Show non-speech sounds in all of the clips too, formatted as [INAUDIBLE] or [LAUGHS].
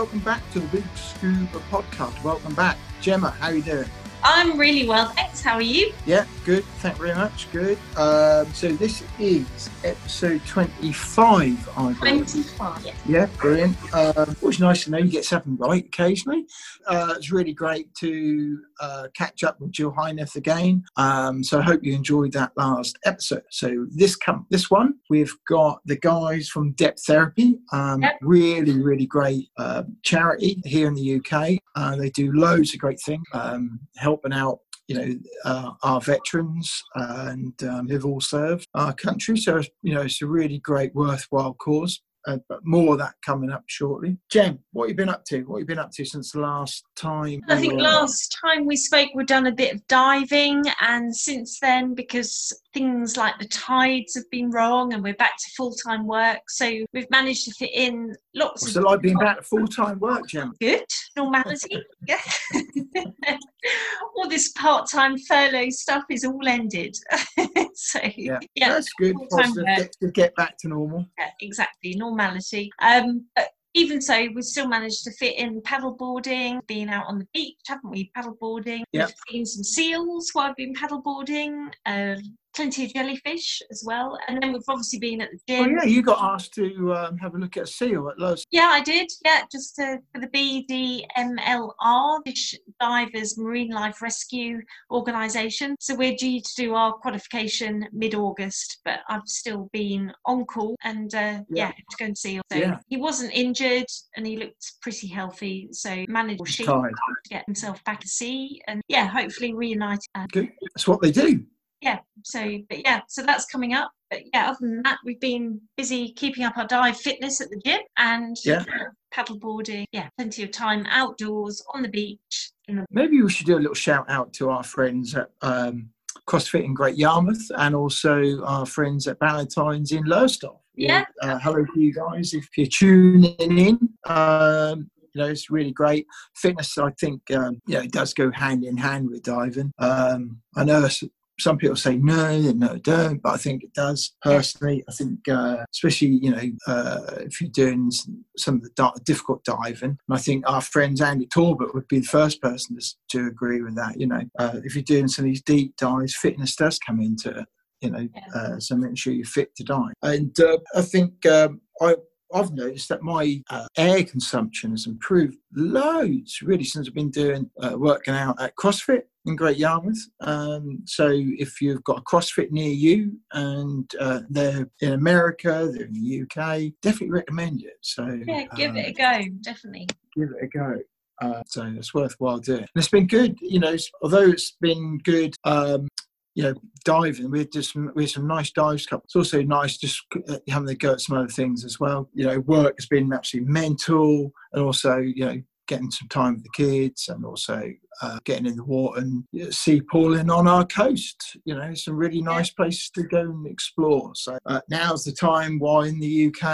welcome back to the Big Scuba podcast. Welcome back. Gemma, how are you doing? I'm really well, thanks. How are you? Yeah, good. Thank you very much. Good. Um, so this is episode 25, I believe. 25, yes. Yeah, brilliant. Um, always nice to know you get something right occasionally. Uh, it's really great to uh, catch up with Jill Heinerth again. Um, so I hope you enjoyed that last episode. So this com- this one, we've got the guys from Deptherapy. Um, Yep. Really, really great uh, charity here in the UK. Uh, they do loads of great things, um, helping out you know uh, our veterans and um, who've all served our country. So you know it's a really great, worthwhile cause. Uh, but more of that coming up shortly. Jen, what have you been up to? What have you been up to since the last time? I think last time we spoke, we'd done a bit of diving, and since then, because things like the tides have been wrong and we're back to full time work, so we've managed to fit in lots What's of it like being back to full time work, Jem? good normality. [LAUGHS] yeah. [LAUGHS] all this part time furlough stuff is all ended. [LAUGHS] so, Yeah. yeah, That's good. full-time Positive. Get, to get back to normal. Yeah, exactly normality. Um, but even so, we've still managed to fit in paddleboarding, being out on the beach, haven't we? Paddleboarding. Yep. We've seen some seals while I've been paddleboarding. Um, plenty of jellyfish as well, and then we've obviously been at the gym. Oh gym. yeah, you got asked to um, have a look at a seal at Lowe's. Yeah, I did. Yeah, just to, for the BDMLR, British Divers Marine Life Rescue Organisation. So we're due to do our qualification mid-August, but I've still been on call and uh, yeah, Yeah. to go and see. So Yeah. he wasn't injured and he looked pretty healthy. So managed to get himself back to sea and yeah, hopefully reunited. Uh, Good. That's what they do. Yeah, so but yeah, so that's coming up. But yeah, other than that, we've been busy keeping up our dive fitness at the gym and Yeah. paddleboarding. Yeah, plenty of time outdoors on the beach. In the, Maybe we should do a little shout out to our friends at um, CrossFit in Great Yarmouth and also our friends at Valentine's in Lowestoft. Yeah. Uh, hello to you guys if you're tuning in. Um, you know, it's really great. Fitness, I think, um, you know, it does go hand in hand with diving. Um, I know some people say no, no, don't, but I think it does. Personally, I think, uh, especially you know, uh, if you're doing some of the di- difficult diving, and I think our friends Andy Talbot would be the first person to, to agree with that. You know, uh, if you're doing some of these deep dives, fitness does come into it. You know, Yeah. uh, so making sure you're fit to dive. And uh, I think um, I I've noticed that my uh, air consumption has improved loads really since I've been doing uh, working out at CrossFit in Great Yarmouth. Um, so if you've got a CrossFit near you and uh, they're in America, they're in the UK, definitely recommend it. So yeah, give um, it a go, definitely. give it a go. Uh, so it's worthwhile doing. And it's been good, you know. Although it's been good, um, you know, diving. We did some, we had some nice dives. couple. It's also nice just uh, having a go at some other things as well. You know, work has been absolutely mental, and also you know getting some time with the kids, and also uh, getting in the water and sea pooling on our coast. You know, some really nice places to go and explore. So uh, now's the time while in the UK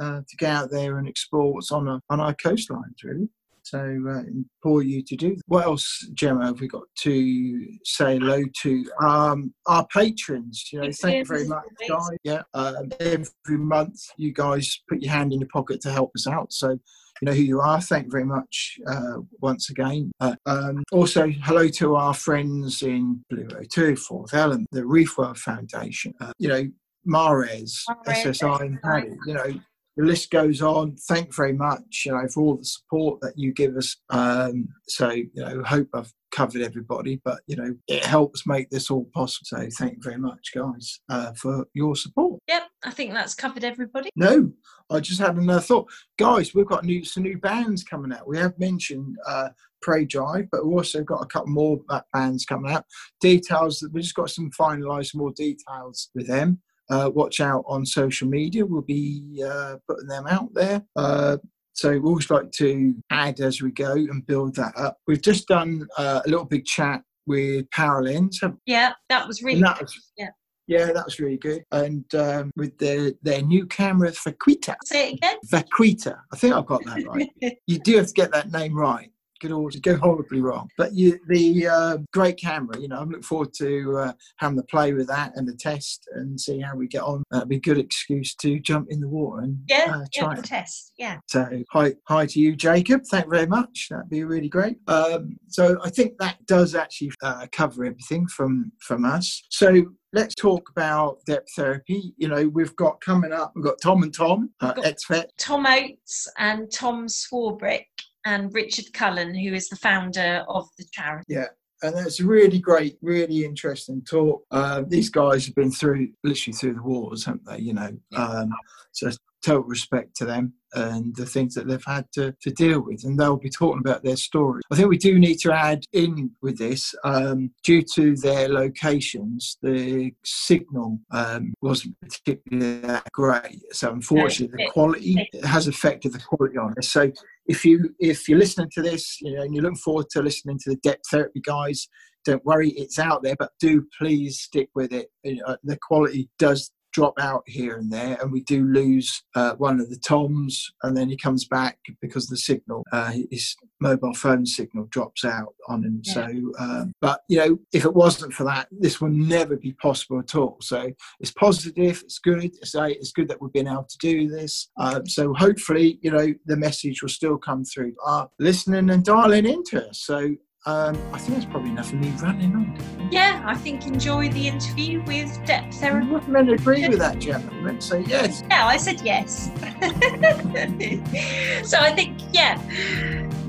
uh, to get out there and explore what's on our, on our coastlines, really. So uh, implore you to do. What else, Gemma, have we got to say hello to? Um, our patrons. You know, thank you very much, guys. Yeah, um, every month you guys put your hand in your pocket to help us out. So know who you are. Thank you very much uh, once again. Uh, um, also, hello to our friends in Blue O2, Fourth Element, the Reef World Foundation. Uh, you know, Mares, Mares, SSI, and PADI. You know, the list goes on. Thank you very much, you know, for all the support that you give us. Um, so, you know, hope I've covered everybody, but you know, it helps make this all possible. So, thank you very much, guys, uh, for your support. Yep, I think that's covered everybody. No, I just had another thought, guys. We've got new some new bands coming out. We have mentioned uh, Pray Drive, but we've also got a couple more bands coming out. Details. We just got some finalised more details with them. Uh, watch out on social media. We'll be uh, putting them out there. Uh, so we always like to add as we go and build that up. We've just done uh, a little big chat with Paralenz, haven't Yeah, that was really that was, yeah. Yeah, that was really good. And um, with their their new camera, Vaquita. Say it again. Vaquita. I think I've got that right. [LAUGHS] you do have to get that name right could all go [LAUGHS] horribly wrong. But you, the uh, great camera, you know, I'm looking forward to uh, having the play with that and the test and see how we get on. That'd be a good excuse to jump in the water and Yeah, uh, yeah, try the test. Yeah. So hi, hi to you, Jacob. Thank you very much. That'd be really great. Um, so I think that does actually uh, cover everything from from us. So let's talk about Deptherapy. You know, we've got coming up. We've got Tom and Tom, uh, We've got- ex-vet. Tom Oates and Tom Swarbrick and Richard Cullen, who is the founder of the charity. Yeah. And it's a really great, really interesting talk. Uh, these guys have been through literally through the wars, haven't they? You know, um, so total respect to them and the things that they've had to, to deal with, and they'll be talking about their story. I think we do need to add in with this, um, due to their locations, the signal um, wasn't particularly that great. So unfortunately, the quality has affected the quality on this. So if you if you're listening to this, you know, and you're looking forward to listening to the Deptherapy guys, don't worry, it's out there. But do please stick with it. You know, the quality does drop out here and there, and we do lose uh, one of the toms, and then he comes back because the signal, uh, his mobile phone signal drops out on him. Yeah. So, um, but you know, if it wasn't for that, this would never be possible at all. So it's positive, it's good. It's, uh, it's good that we've been able to do this. Um, so hopefully, you know, the message will still come through. Uh, listening and dialing into us. So um, I think that's probably enough of me running on. Yeah, I think enjoy the interview with depth I therapy. would men agree with that gentleman. So yes, Yeah, I said yes. [LAUGHS] so I think, yeah,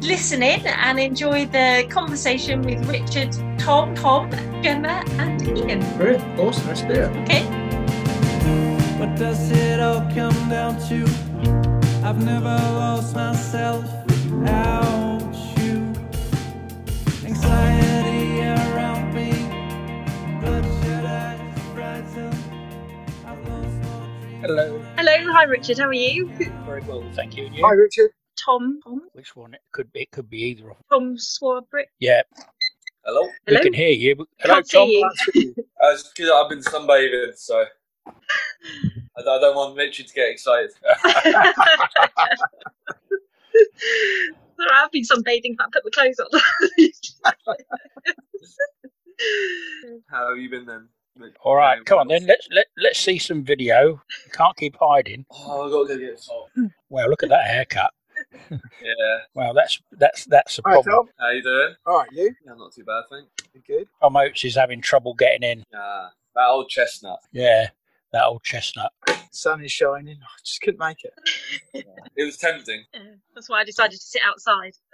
listen in and enjoy the conversation with Richard, Tom, Tom, Gemma, and Ian. brilliant, awesome. Let's do it. Okay. What does it all come down to? I've never lost myself without Hello. Hello, hi Richard, how are you? Very well, thank you. And Hi. Richard. Tom, Tom, Which one? It could be. It could be either of them. Tom Swarbrick. Yeah, Hello? Hello? we can hear you. but- Hello, Can't Tom. you. [LAUGHS] Uh, it's because I've been sunbathing, so [LAUGHS] I, I don't want Richard to get excited. [LAUGHS] Sorry, I've been sunbathing, but I put my clothes on. How have you been then? Rich? All right, come on then. Let's let let's see some video. You can't keep hiding. Oh, I've got to go get salt. Well, look at that haircut. [LAUGHS] Yeah. Well, that's that's that's a Hi, problem. Tom. How you doing? All right, you? Yeah, not too bad, thank You good? Tom Oates is having trouble getting in. Ah, that old chestnut. Yeah, that old chestnut. Sun is shining. I just couldn't make it. It was tempting. [LAUGHS] Yeah, That's why I decided to sit outside. [LAUGHS]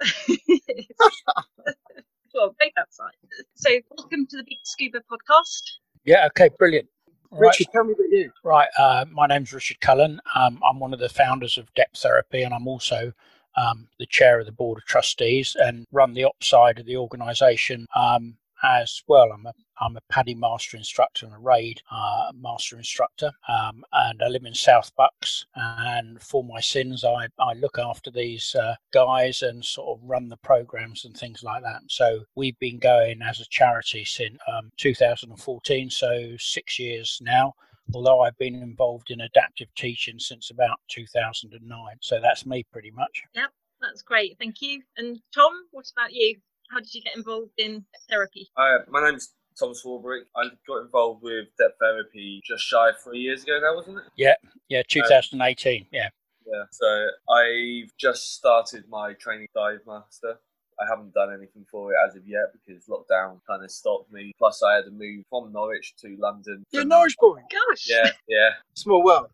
well, both outside. So, welcome to the Big Scuba podcast. Yeah. Okay. Brilliant. Right. Richard, tell me about you. Right. Uh, my name's Richard Cullen. Um, I'm one of the founders of Deptherapy, and I'm also um, the chair of the board of trustees and run the ops side of the organisation um, as well. I'm a I'm a PADI master instructor and a RAID uh, master instructor, um, and I live in South Bucks. And for my sins, I, I look after these uh, guys and sort of run the programs and things like that. So we've been going as a charity since um, 2014, so six years now although I've been involved in adaptive teaching since about 2009. So that's me pretty much. Yep, that's great, thank you. And Tom, what about you? How did you get involved in therapy? Hi, my name's Tom Swarbrick. I got involved with Deptherapy just shy of three years ago now, wasn't it? Yeah, yeah, 2018. Yeah. Yeah. So I've just started my training dive master. I haven't done anything for it as of yet because lockdown kind of stopped me. Plus, I had to move from Norwich to London. You're a from- Norwich boy. Gosh. Yeah, yeah, Small world.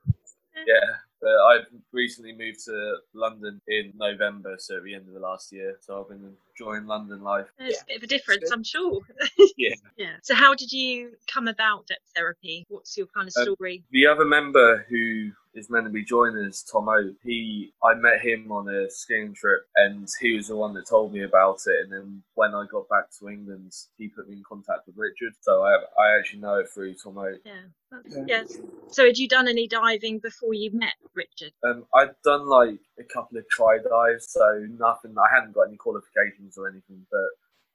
yeah. But I've recently moved to London in November, so at the end of the last year. So I've been enjoying London life. There's a bit of a difference, I'm sure. [LAUGHS] Yeah. yeah. So, how did you come about depth therapy? What's your kind of Um, story? The other member who is meant to be joining us, Tom O, he I met him on a skiing trip and he was the one that told me about it and then when I got back to England he put me in contact with Richard. So I I actually know it through Tom O. yeah. Yeah. Yes. So, had you done any diving before you met Richard? Um, I'd done like a couple of try dives, so nothing. I hadn't got any qualifications or anything, but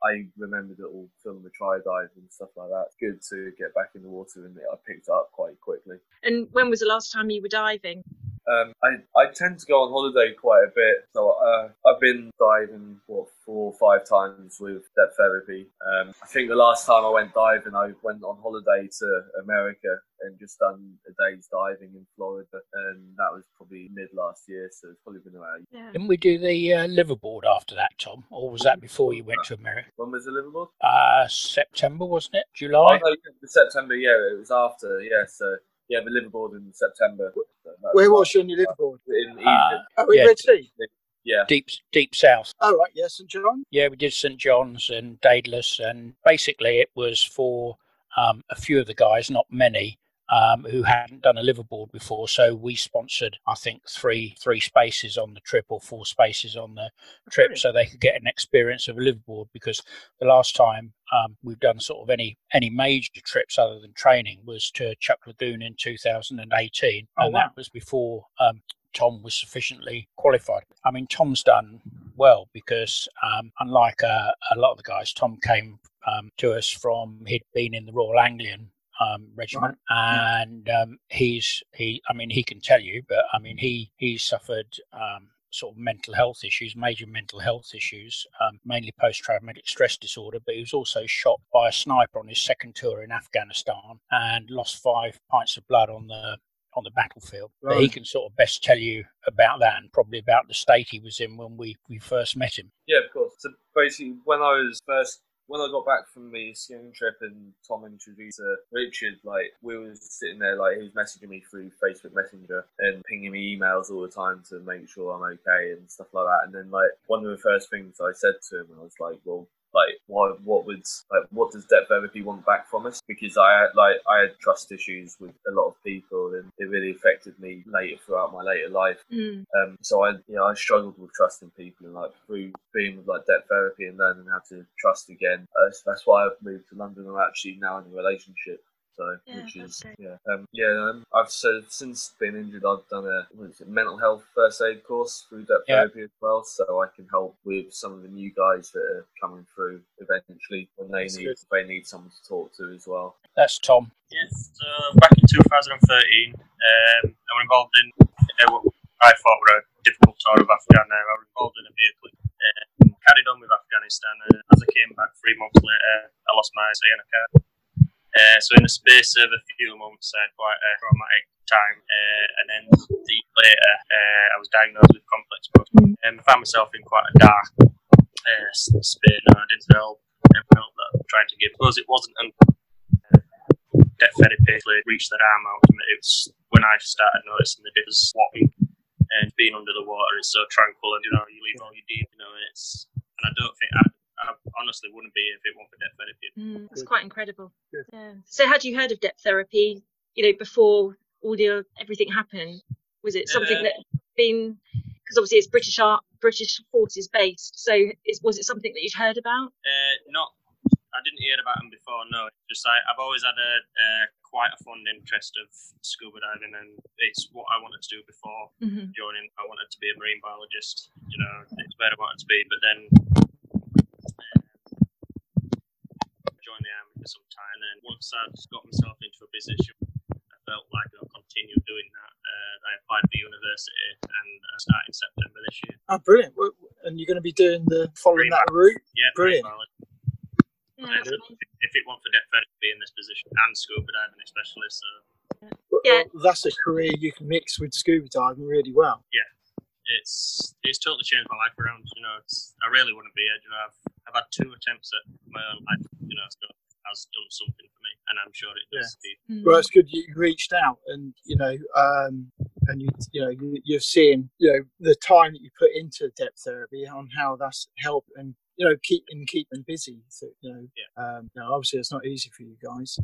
I remembered it all filming the try dive and stuff like that. Good to get back in the water, and I picked up quite quickly. And when was the last time you were diving? Um, I, I tend to go on holiday quite a bit. So uh, I've been diving, what, four or five times with Deptherapy. Um, I think the last time I went diving, I went on holiday to America and just done a day's diving in Florida. And that was probably mid last year. So it's probably been about Yeah. Didn't we do the uh, liveaboard after that, Tom? Or was that before you went to America? When was the liveaboard? Uh, September, wasn't it? Oh, July? no, September, yeah, it was after, yeah. So, yeah, the liveaboard in September. So that Where was you on your liveaboard? In Egypt. Uh, Oh, in Yeah. Red Sea. yeah. deep, deep south. Oh, right, yes, St John. Yeah, we did St John's and Daedalus, and basically it was for um, a few of the guys, not many, um, who hadn't done a liveaboard before. So we sponsored, I think, three three spaces on the trip or four spaces on the trip, so they could get an experience of a liveaboard. Because the last time um, we've done sort of any any major trips other than training was to Chuuk Lagoon in 2018, Oh, and wow. that was before. Um, Tom was sufficiently qualified. I mean, Tom's done well because, um, unlike uh, a lot of the guys, Tom came um, to us from he'd been in the Royal Anglian um, regiment, and um, he's he. I mean, he can tell you, but I mean, he he suffered. Um, Sort of mental health issues, major mental health issues, um, mainly post traumatic stress disorder. But he was also shot by a sniper on his second tour in Afghanistan and lost five pints of blood on the on the battlefield. But he can sort of best tell you about that and probably about the state he was in when we, we first met him. Yeah, of course. So basically, when I was first, when I got back from the skiing trip and Tom introduced uh, Richard, like we were sitting there, like he was messaging me through Facebook Messenger and pinging me emails all the time to make sure I'm okay and stuff like that. And then like one of the first things I said to him, I was like, well. Like what? What would like? What does Deptherapy want back from us? Because I had like I had trust issues with a lot of people, and it really affected me later throughout my later life. Mm. Um, so I, you know, I struggled with trusting people, and like through being with like Deptherapy and learning how to trust again. Uh, that's, that's why I've moved to London. I'm actually now in a relationship. So, Yeah, which is great. yeah, um, yeah. Um, I've so since being injured, I've done a what is it, mental health first aid course through depth Yeah. therapy as well, so I can help with some of the new guys that are coming through eventually when they That's need good. they need someone to talk to as well. That's Tom. Yes, so back in 2013, um, I was involved in uh, what I thought were a difficult tour of Afghan. Uh, I was involved in a vehicle. Um, carried on with Afghanistan. Uh, as I came back three months later, I lost my cyanocar. Uh, so in the space of a few months, I had quite a traumatic time. Uh, and then year later, uh, I was diagnosed with complex post. Um, I found myself in quite a dark uh, space. Know, I didn't everyone else that I'm trying to give. Because it wasn't until Deptherapy reached that arm out to me. It was when I started noticing the difference walking and being under the water is so tranquil and you know you leave all your deep you know and it's and I don't think I honestly wouldn't be if it weren't for Deptherapy. Mm, that's quite incredible. Good. Yeah. So, had you heard of Deptherapy? You know, before all the everything happened, was it something Uh, that been because obviously it's British art, British forces based. So, is, was it something that you'd heard about? Uh, not I didn't hear about them before. No, just I, I've always had a uh, quite a fond interest of scuba diving, and it's what I wanted to do before Mm-hmm. joining. I wanted to be a marine biologist. You know, it's where I wanted to be. But then uh, I joined the army for some time, and once I'd got myself into a position, I felt like I'll continue doing that. Uh, I applied for university, and I started in September this year. Oh, brilliant! And you're going to be doing the following Green that route. Yeah, Brilliant. marine. Yeah, that's If it weren't for depth be in this position and scuba diving especially, so Well, Yeah. that's a career you can mix with scuba diving really well. Yeah it's it's totally changed my life around. You know, it's I really wouldn't be here. You know, I've I've had two attempts at my own life. You know, so it has done something for me, and I'm sure it does. to you. Mm. Well, it's good you reached out, and you know, um, and you you know you, you're seeing you know the time that you put into Deptherapy on how that's helped and you know keep and keep them busy. So you know, um, you know, obviously it's not easy for you guys.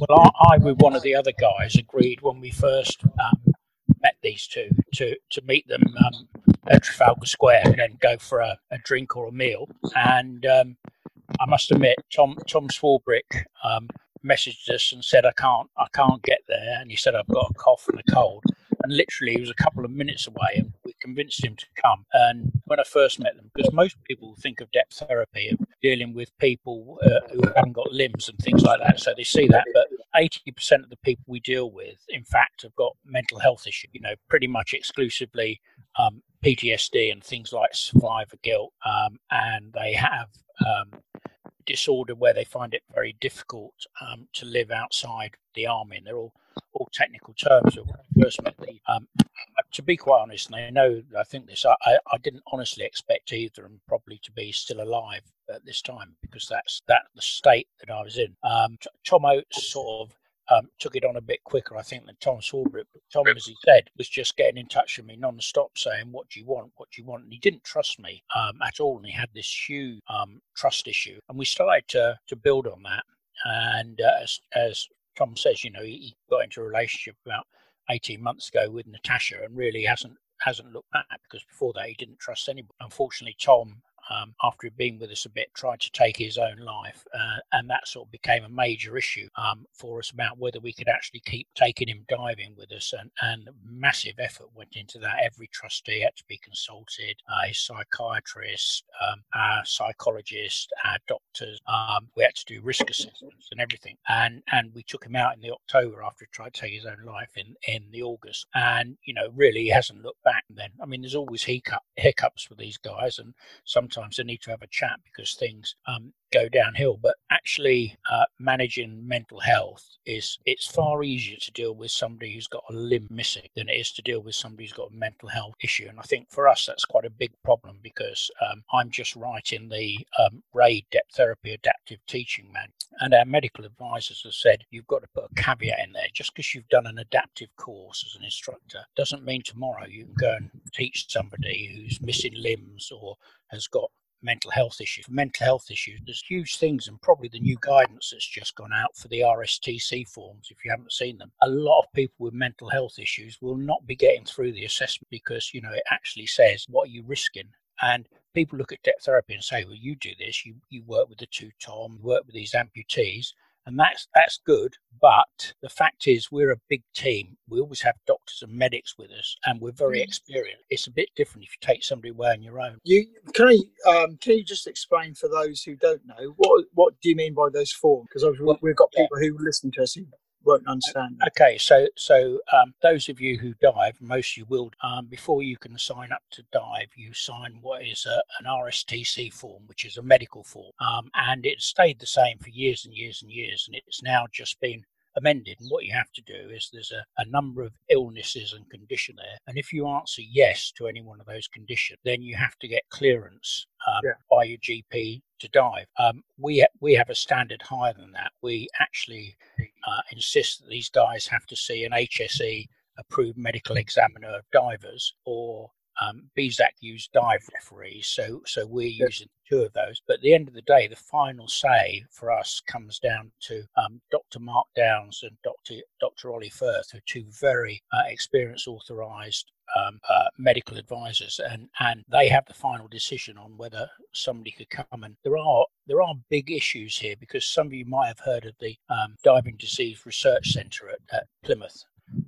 Well, I, I with one of the other guys agreed when we first um, met these two to, to meet them um, at Trafalgar Square and then go for a, a drink or a meal. And um, I must admit, Tom Tom Swarbrick um, messaged us and said, "I can't I can't get there," and he said, "I've got a cough and a cold." And literally, he was a couple of minutes away, and we convinced him to come. And when I first met them, because most people think of Deptherapy of dealing with people uh, who haven't got limbs and things like that, so they see that. But eighty percent of the people we deal with, in fact, have got mental health issues. You know, pretty much exclusively um, PTSD and things like survivor guilt, um, and they have um, disorder where they find it very difficult um, to live outside the army. And they're all all technical terms. First met the, um, to be quite honest, and I know I think this, I, I didn't honestly expect either them probably to be still alive at this time because that's that the state that I was in. Um, Tom Oates sort of um, took it on a bit quicker, I think, than Tom Swarbrick. But Tom, as he said, was just getting in touch with me non-stop, saying, "What do you want? What do you want?" And he didn't trust me um, at all, and he had this huge um, trust issue. And we started to to build on that. And uh, as, as Tom says, you know, he, he got into a relationship about 18 months ago with Natasha, and really hasn't hasn't looked back because before that he didn't trust anybody. Unfortunately, Tom um, after he'd been with us a bit, tried to take his own life. Uh, and that sort of became a major issue um, for us about whether we could actually keep taking him diving with us. And, and massive effort went into that. Every trustee had to be consulted, uh, his psychiatrist, um, our psychologist, our doctors. Um, we had to do risk assessments and everything. And and we took him out in the October after he tried to take his own life in, in the August. And, you know, really he hasn't looked back then. I mean, there's always hiccup, hiccups with these guys. And sometimes sometimes they need to have a chat because things um, go downhill. But actually, uh, managing mental health is it's far easier to deal with somebody who's got a limb missing than it is to deal with somebody who's got a mental health issue. And I think for us that's quite a big problem because um, I'm just writing the um, RAID Deptherapy Adaptive Teaching Manual, and our medical advisors have said you've got to put a caveat in there. Just because you've done an adaptive course as an instructor doesn't mean tomorrow you can go and teach somebody who's missing limbs or has got mental health issues. For mental health issues, there's huge things, and probably the new guidance that's just gone out for the RSTC forms, if you haven't seen them. A lot of people with mental health issues will not be getting through the assessment because, you know, it actually says, what are you risking? And people look at Deptherapy and say, well, you do this, you, you work with the two Tom, you work with these amputees and that's that's good. But the fact is, we're a big team. We always have doctors and medics with us, and we're very mm. experienced. It's a bit different if you take somebody away on your own. You can I um, can you just explain for those who don't know what what do you mean by those forms? Because we've got people yeah. who listen to us who won't understand. That. Okay, so so um, those of you who dive, most you will, um, before you can sign up to dive, you sign what is a, an RSTC form, which is a medical form, um, and it stayed the same for years and years and years, and it's now just been amended. And what you have to do is there's a, a number of illnesses and condition there. And if you answer yes to any one of those conditions, then you have to get clearance um, yeah. by your GP to dive. Um, we we have a standard higher than that. We actually uh, insist that these guys have to see an HSE approved medical examiner of divers or um, BSAC use dive referees, so so we're using two of those. But at the end of the day, the final say for us comes down to um, Dr. Mark Downs and Dr. Dr. Ollie Firth, who are two very uh, experienced, authorised um, uh, medical advisors, and and they have the final decision on whether somebody could come. And there are there are big issues here because some of you might have heard of the um, Diving Disease Research Centre at, at Plymouth,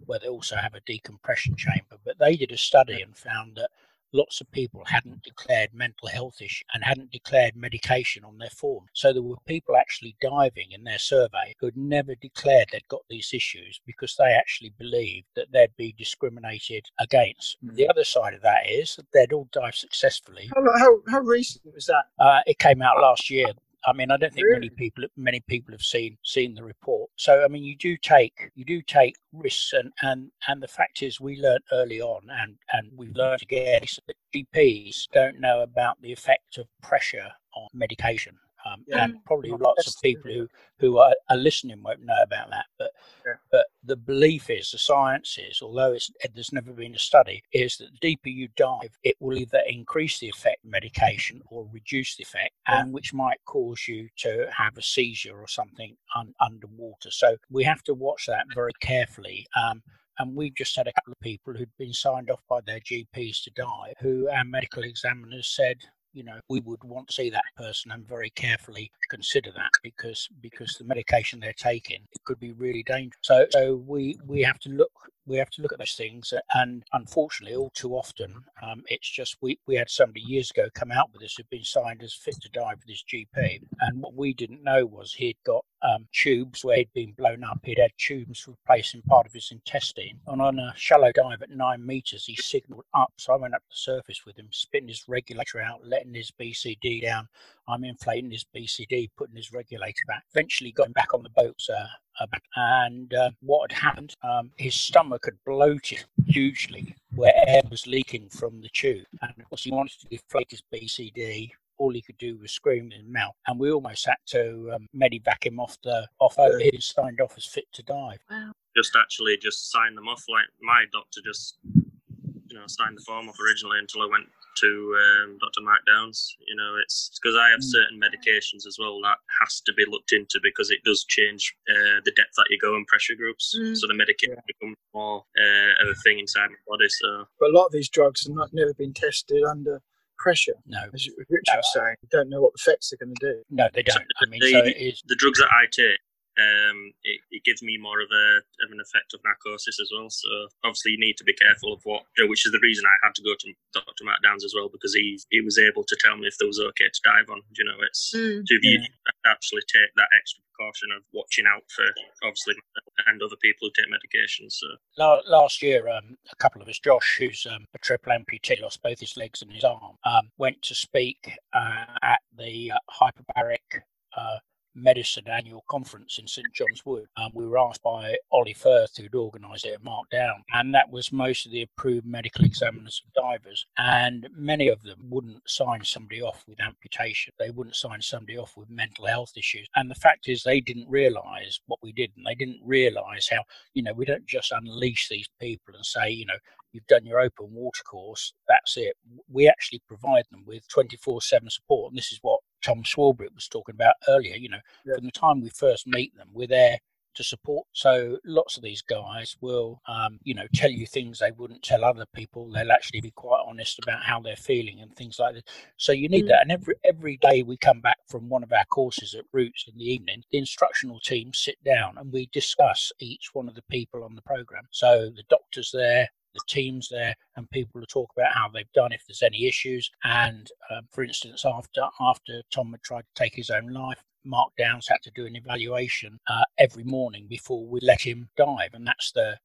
where they also have a decompression chamber. But they did a study and found that lots of people hadn't declared mental health issue and hadn't declared medication on their form. So there were people actually diving in their survey who had never declared they'd got these issues because they actually believed that they'd be discriminated against. Mm. The other side of that is that they'd all dive successfully. How, how, how recent was that? Uh, it came out last year. I mean, I don't think really? many people many people have seen seen the report. So, I mean, you do take you do take risks, and and and the fact is, we learned early on, and and we've mm-hmm. learned again that GPs don't know about the effect of pressure on medication. Um, yeah. And probably lots of people who, who are, are, listening won't know about that. But yeah. but the belief is, the science is, although it's, there's never been a study, is that the deeper you dive, it will either increase the effect of medication or reduce the effect, yeah. and which might cause you to have a seizure or something un, underwater. So we have to watch that very carefully. Um, and we've just had a couple of people who'd been signed off by their GPs to die, who our medical examiners said you know we would want to see that person and very carefully consider that because because the medication they're taking it could be really dangerous. So so we we have to look we have to look at those things. And unfortunately, all too often, um, it's just we, we had somebody years ago come out with this who'd been signed as fit to dive with his GP. And what we didn't know was he'd got um, tubes where he'd been blown up. He'd had tubes replacing part of his intestine. And on a shallow dive at nine meters, he signaled up. So I went up to the surface with him, spitting his regulator out, letting his BCD down. I'm inflating his BCD, putting his regulator back. Eventually, got him back on the boat. Uh, and uh, what had happened, um, his stomach had bloated hugely where air was leaking from the tube. And of course, he wanted to deflate his BCD, all he could do was scream in his mouth. And we almost had to um, medivac him off the off over. He signed off as fit to dive. Wow. Just actually just signed them off. Like my doctor just you know signed the form off originally until I went to um, Dr. Mark Downs. You know, it's because I have certain medications as well that has to be looked into because it does change uh, the depth that you go in pressure groups. Mm. So the medication becomes more uh, of a thing inside my body. So But a lot of these drugs have not never been tested under pressure. No, As Richard was saying, you don't know what the effects they're going to do. no, they don't. I mean, the, so it is. the drugs that I take. Um, it, it gives me more of a of an effect of narcosis as well. So obviously you need to be careful of what, which is the reason I had to go to Dr. Matt Downs as well because he he was able to tell me if there was okay to dive on. You know, it's Mm. so if you actually take that extra precaution of watching out for obviously and other people who take medications. So last year, um, a couple of us, Josh, who's um, a triple amputee, lost both his legs and his arm, um, went to speak uh, at the uh, hyperbaric uh, medicine annual conference in St John's Wood. Um, we were asked by Ollie Firth, who'd organised it, Mark Down, and that was most of the approved medical examiners and divers. And many of them wouldn't sign somebody off with amputation. They wouldn't sign somebody off with mental health issues. And the fact is, they didn't realise what we did, and they didn't realise how you know we don't just unleash these people and say you know you've done your open water course, that's it. We actually provide them with 24 7 support. And this is what Tom Swarbrick was talking about earlier. You know, Yeah. from the time we first meet them, we're there to support. So lots of these guys will, um, you know, tell you things they wouldn't tell other people. They'll actually be quite honest about how they're feeling and things like that. So you need Mm. that. And every every day we come back from one of our courses at Roots in the evening, the instructional team sit down and we discuss each one of the people on the program. So the doctor's there, the team's there, and people to talk about how they've done if there's any issues. And um, for instance, after after Tom had tried to take his own life, Mark Downs had to do an evaluation uh, every morning before we let him dive, and that's the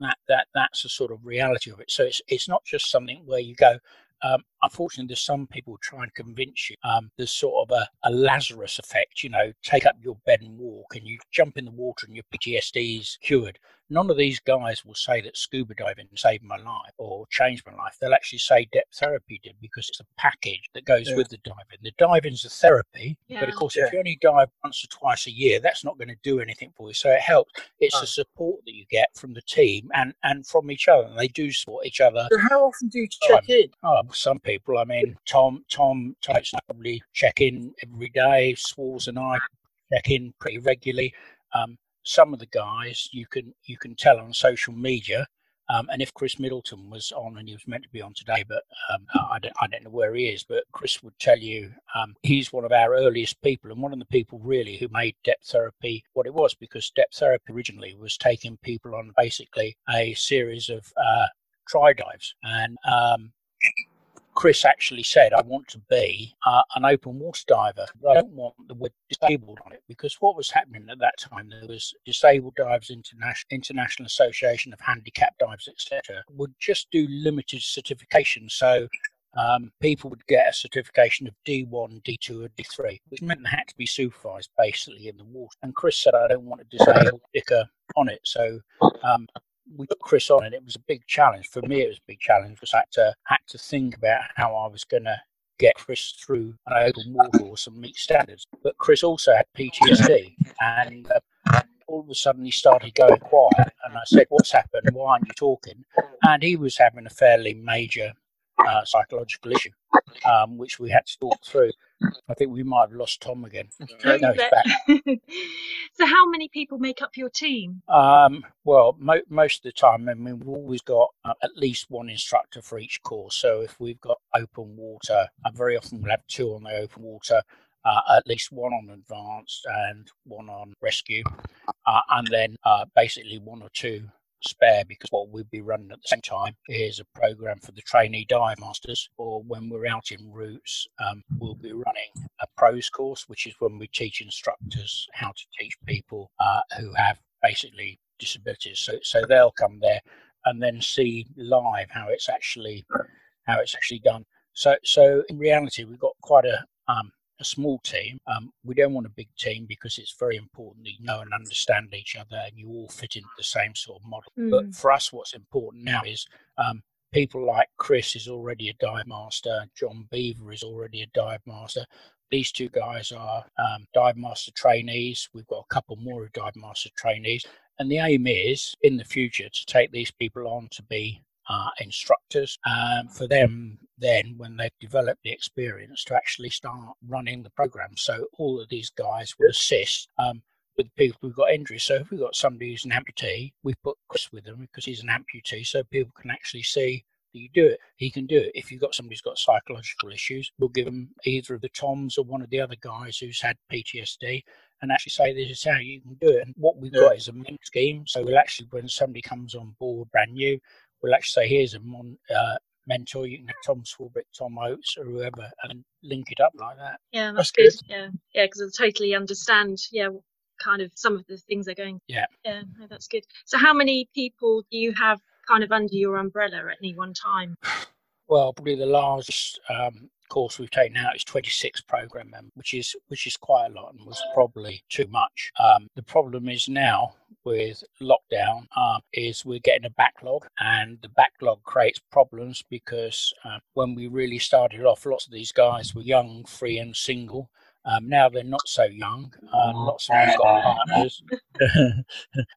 that that that's the sort of reality of it. So it's it's not just something where you go. Um, unfortunately, there's some people try and convince you um, there's sort of a, a Lazarus effect. You know, take up your bed and walk, and you jump in the water, and your PTSD is cured. None of these guys will say that scuba diving saved my life or changed my life. They'll actually say Deptherapy did because it's a package that goes Yeah. with the diving. The diving's a therapy, but of course, Yeah. if you only dive once or twice a year, that's not going to do anything for you. So it helps. It's No. the support that you get from the team and and from each other. And they do support each other. So how often do you check in? Oh, some people. I mean, Tom, Tom types probably check in every day. Swalls and I check in pretty regularly. Um, some of the guys you can you can tell on social media. Um, and if Chris Middleton was on, and he was meant to be on today, but um, I, don't, I don't know where he is, but Chris would tell you um, he's one of our earliest people and one of the people really who made Deptherapy what it was, because Deptherapy originally was taking people on basically a series of uh, try dives. And um, Chris actually said, I want to be uh, an open water diver. I don't want the word disabled on it because what was happening at that time, there was Disabled Divers International, International Association of Handicap Divers, etc., would just do limited certification. So um, people would get a certification of D1, D2, or D3, which meant they had to be supervised basically in the water. And Chris said, I don't want a disabled sticker on it. So um, we put Chris on, and it was a big challenge for me. It was a big challenge because I had to had to think about how I was going to get Chris through an open water course and meet standards. But Chris also had PTSD, and uh, all of a sudden he started going quiet. And I said, "What's happened? Why aren't you talking?" And he was having a fairly major uh, psychological issue, um, which we had to talk through. I think we might have lost Tom again. No, he's back. [LAUGHS] so, how many people make up your team? Um, well, mo- most of the time, I mean, we've always got uh, at least one instructor for each course. So if we've got open water, uh, very often we'll have two on the open water, uh, at least one on advanced and one on rescue, uh, and then uh, basically one or two spare because what we'll be running at the same time is a program for the trainee dive masters or when we're out in Roots um, we'll be running a pros course which is when we teach instructors how to teach people uh, who have basically disabilities. So so they'll come there and then see live how it's actually how it's actually done. So so in reality we've got quite a um, a small team. Um, we don't want a big team because it's very important that you know and understand each other and you all fit into the same sort of model. Mm. But for us, what's important now is um, people like Chris is already a dive master, John Beaver is already a dive master. These two guys are um, dive master trainees. We've got a couple more of dive master trainees. And the aim is in the future to take these people on to be uh, instructors um, for them then when they've developed the experience to actually start running the program so all of these guys will assist um, with people who've got injuries so if we've got somebody who's an amputee we put chris with them because he's an amputee so people can actually see that you do it he can do it if you've got somebody who's got psychological issues we'll give them either of the toms or one of the other guys who's had ptsd and actually say this is how you can do it. And what we've yeah. got is a mentor scheme. So we'll actually, when somebody comes on board brand new, we'll actually say, here's a mon, uh, mentor. You can have Tom Swarbrick, Tom Oates, or whoever, and link it up like that. Yeah, that's, that's good. good. Yeah, yeah, because I totally understand. Yeah, kind of some of the things they're going. Yeah, yeah, no, that's good. So, how many people do you have kind of under your umbrella at any one time? Well, probably the largest um, course we've taken out is 26 program members, which is which is quite a lot and was probably too much. Um, the problem is now with lockdown uh, is we're getting a backlog, and the backlog creates problems because uh, when we really started off, lots of these guys were young, free, and single. Um, now they're not so young. Uh, lots of them got partners. [LAUGHS]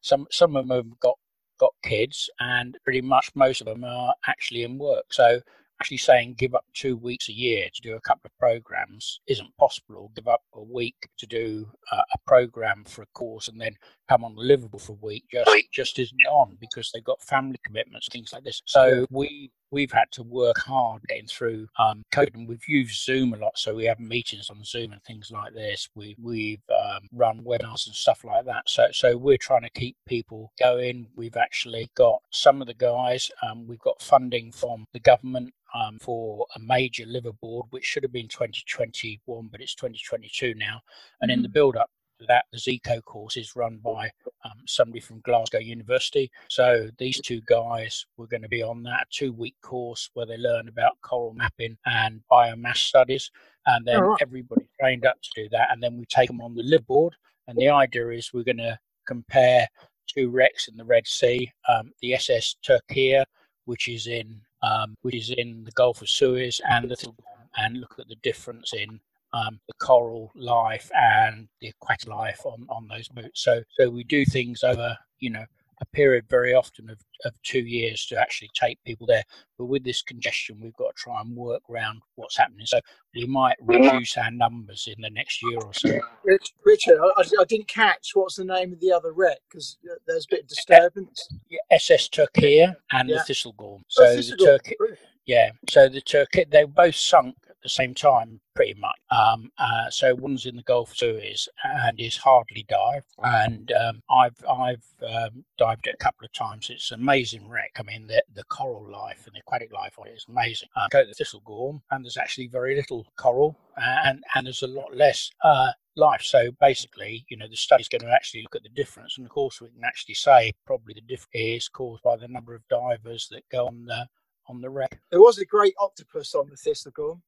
some some of them have got got kids, and pretty much most of them are actually in work. So actually saying give up two weeks a year to do a couple of programs isn't possible, or give up a week to do uh, a program for a course and then come on liveaboard for a week just just isn't on because they've got family commitments, things like this. So we we've had to work hard getting through um, COVID, and we've used Zoom a lot, so we have meetings on Zoom and things like this. We we've um, run webinars and stuff like that. So so we're trying to keep people going. We've actually got some of the guys. Um, we've got funding from the government um, for a major liveaboard, which should have been 2021, but it's 2022 now. And mm-hmm. in the build up to that, the Zico course is run by um, somebody from Glasgow University. So these two guys were going to be on that two week course where they learn about coral mapping and biomass studies. And then oh. everybody trained up to do that. And then we take them on the liveaboard. And the idea is we're going to compare two wrecks in the Red Sea, um, the SS Turkey, which is in um, which is in the Gulf of Suez and the and look at the difference in um, the coral life and the aquatic life on, on those boats. So so we do things over you know a period very often of, of two years to actually take people there. But with this congestion, we've got to try and work around what's happening. So we might reduce our numbers in the next year or so. Richard, I, I didn't catch what's the name of the other wreck because there's a bit of disturbance. SS Turkey and yeah. the Thistlegorm. So oh, the Turkey. Yeah, so the Turkey they both sunk the same time, pretty much. Um, uh, so one's in the Gulf Suez and is hardly dived, and um, I've I've um, dived it a couple of times. It's an amazing wreck. I mean, the the coral life and the aquatic life on it is amazing. Uh, go to the Thistlegorm, and there's actually very little coral, and and there's a lot less. Uh, life. So basically, you know, the study's going to actually look at the difference, and of course, we can actually say probably the difference is caused by the number of divers that go on the on the wreck. There was a great octopus on the Thistlegorm.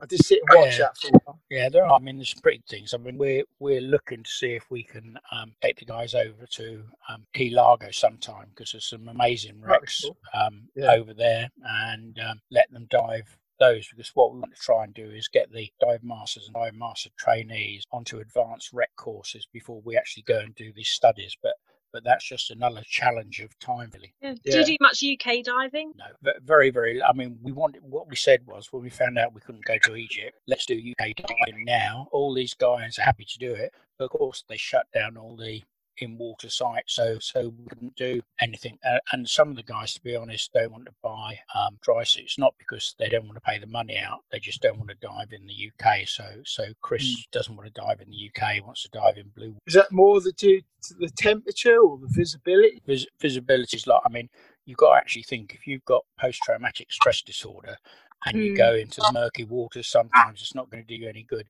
I just sit and watch yeah. that for a while. Yeah, there are. I mean, there's pretty things. I mean, we're we're looking to see if we can um, take the guys over to um, Key Largo sometime because there's some amazing wrecks cool. um, yeah. over there, and um, let them dive those because what we want to try and do is get the dive masters and dive master trainees onto advanced wreck courses before we actually go and do these studies. But but that's just another challenge of time, really. Yeah. Do you do much UK diving? No, very, very. I mean, we wanted what we said was when we found out we couldn't go to Egypt, let's do UK diving now. All these guys are happy to do it, but of course they shut down all the in water sites, so so we couldn't do anything. Uh, and some of the guys, to be honest, don't want to buy um, dry suits, not because they don't want to pay the money out, they just don't want to dive in the UK. So so Chris mm. doesn't want to dive in the UK; he wants to dive in blue. Is that more the due to the temperature or the visibility? Vis- visibility is like, I mean, you've got to actually think if you've got post-traumatic stress disorder and you go into murky water, sometimes it's not going to do you any good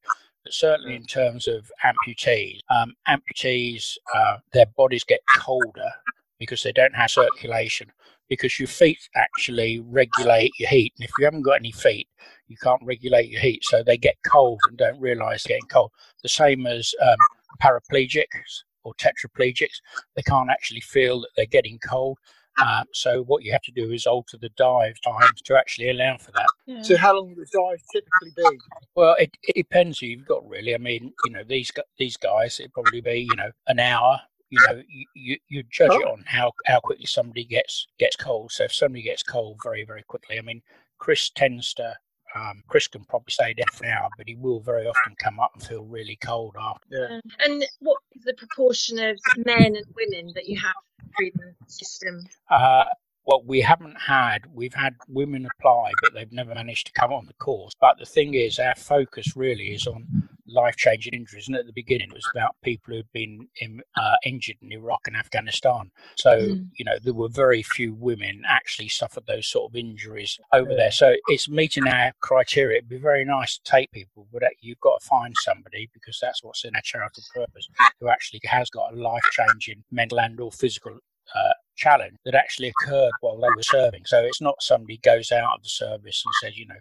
certainly in terms of amputees, um, amputees, uh, their bodies get colder because they don't have circulation because your feet actually regulate your heat. And if you haven't got any feet, you can't regulate your heat. So they get cold and don't realize they're getting cold. The same as um, paraplegics or tetraplegics, they can't actually feel that they're getting cold. Um, so what you have to do is alter the dive times to actually allow for that. Yeah. So how long would the dive typically be? Well, it, it depends who you've got really. I mean, you know, these these guys, it'd probably be you know an hour. You know, you, you, you judge oh. it on how, how quickly somebody gets gets cold. So if somebody gets cold very very quickly, I mean, Chris tends to um, Chris can probably say that now, but he will very often come up and feel really cold after. Yeah. And what is the proportion of men and women that you have through the system? Uh, well, we haven't had, we've had women apply, but they've never managed to come on the course. But the thing is, our focus really is on life changing injuries. And at the beginning, it was about people who'd been in, uh, injured in Iraq and Afghanistan. So, mm. you know, there were very few women actually suffered those sort of injuries over there. So it's meeting our criteria. It'd be very nice to take people, but you've got to find somebody because that's what's in our charitable purpose who actually has got a life changing mental and or physical uh, challenge that actually occurred while they were serving. So it's not somebody goes out of the service and says, you know,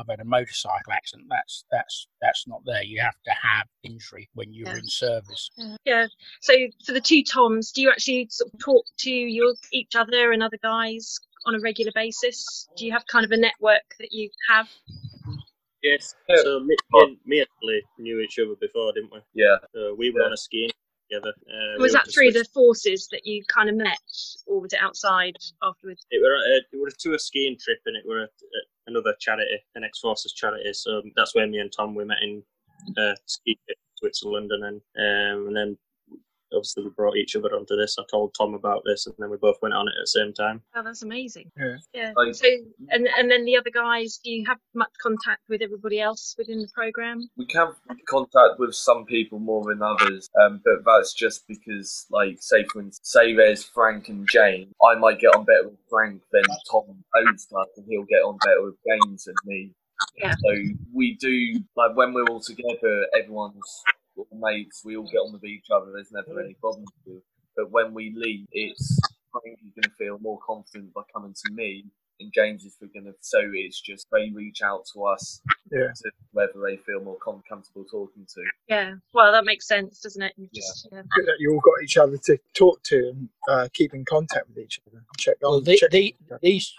I've had a motorcycle accident. That's that's that's not there. You have to have injury when you're yeah. in service. Yeah. So for the two Toms, do you actually sort of talk to your each other and other guys on a regular basis? Do you have kind of a network that you have? Yes. So me, me, and, me and Lee knew each other before, didn't we? Yeah. So we were yeah. on a skiing together. Uh, was that through the forces that you kind of met, or was it outside afterwards? It were a, it were a skiing trip, and it were a, a, another charity, an ex forces charity. So that's where me and Tom we met in uh, ski Switzerland, and then um, and then obviously we brought each other onto this. I told Tom about this, and then we both went on it at the same time. Oh, that's amazing. Yeah. Yeah. Like, so, and and then the other guys, do you have much contact with everybody else within the program? We can contact with some people more than others, um, but that's just because, like, say for instance, say there's Frank and Jane, I might get on better with Frank than Tom owns stuff, and he'll get on better with James and me. Yeah. So we do like when we're all together, everyone's mates, we all get on with each other. There's never any problems. But when we leave, it's Frank is going to feel more confident by coming to me, and James is going to. So it's just they reach out to us, yeah. to whether they feel more comfortable talking to. Yeah, well, that makes sense, doesn't it? You just, yeah. Good that you all got each other to talk to and uh, keep in contact with each other. Check well, on. The, check the, these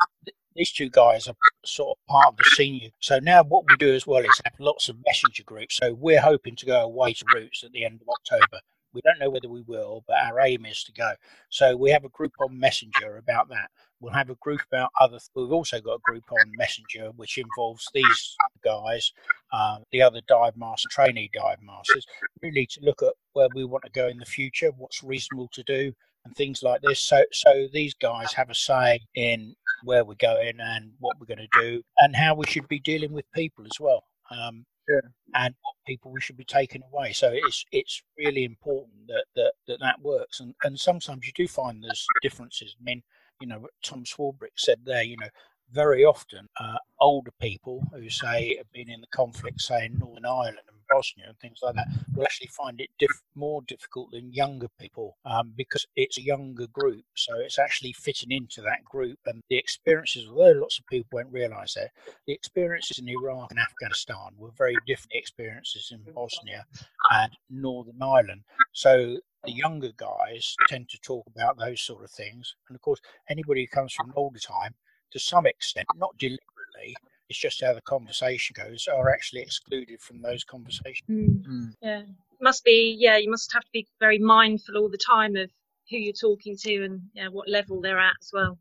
these two guys are sort of part of the senior. So now what we do as well is have lots of messenger groups. So we're hoping to go away to Roots at the end of October. We don't know whether we will, but our aim is to go. So we have a group on Messenger about that. We'll have a group about other. We've also got a group on Messenger which involves these guys, uh, the other dive master, trainee dive masters, really to look at where we want to go in the future, what's reasonable to do, and things like this. So, so these guys have a say in where we're going and what we're going to do, and how we should be dealing with people as well. Um, yeah. and what people we should be taking away. So it's it's really important that that that, that works. And and sometimes you do find there's differences. I mean, you know, Tom Swarbrick said there, you know, very often uh, older people who say have been in the conflict, say in Northern Ireland and Bosnia and things like that, will actually find it diff- more difficult than younger people um, because it's a younger group. So it's actually fitting into that group and the experiences. Although lots of people won't realise that the experiences in Iraq and Afghanistan were very different experiences in Bosnia and Northern Ireland. So the younger guys tend to talk about those sort of things. And of course, anybody who comes from older time to some extent, not deliberately, it's just how the conversation goes, are actually excluded from those conversations. Mm. Mm. Yeah, must be. Yeah, you must have to be very mindful all the time of who you're talking to and yeah, what level they're at as well.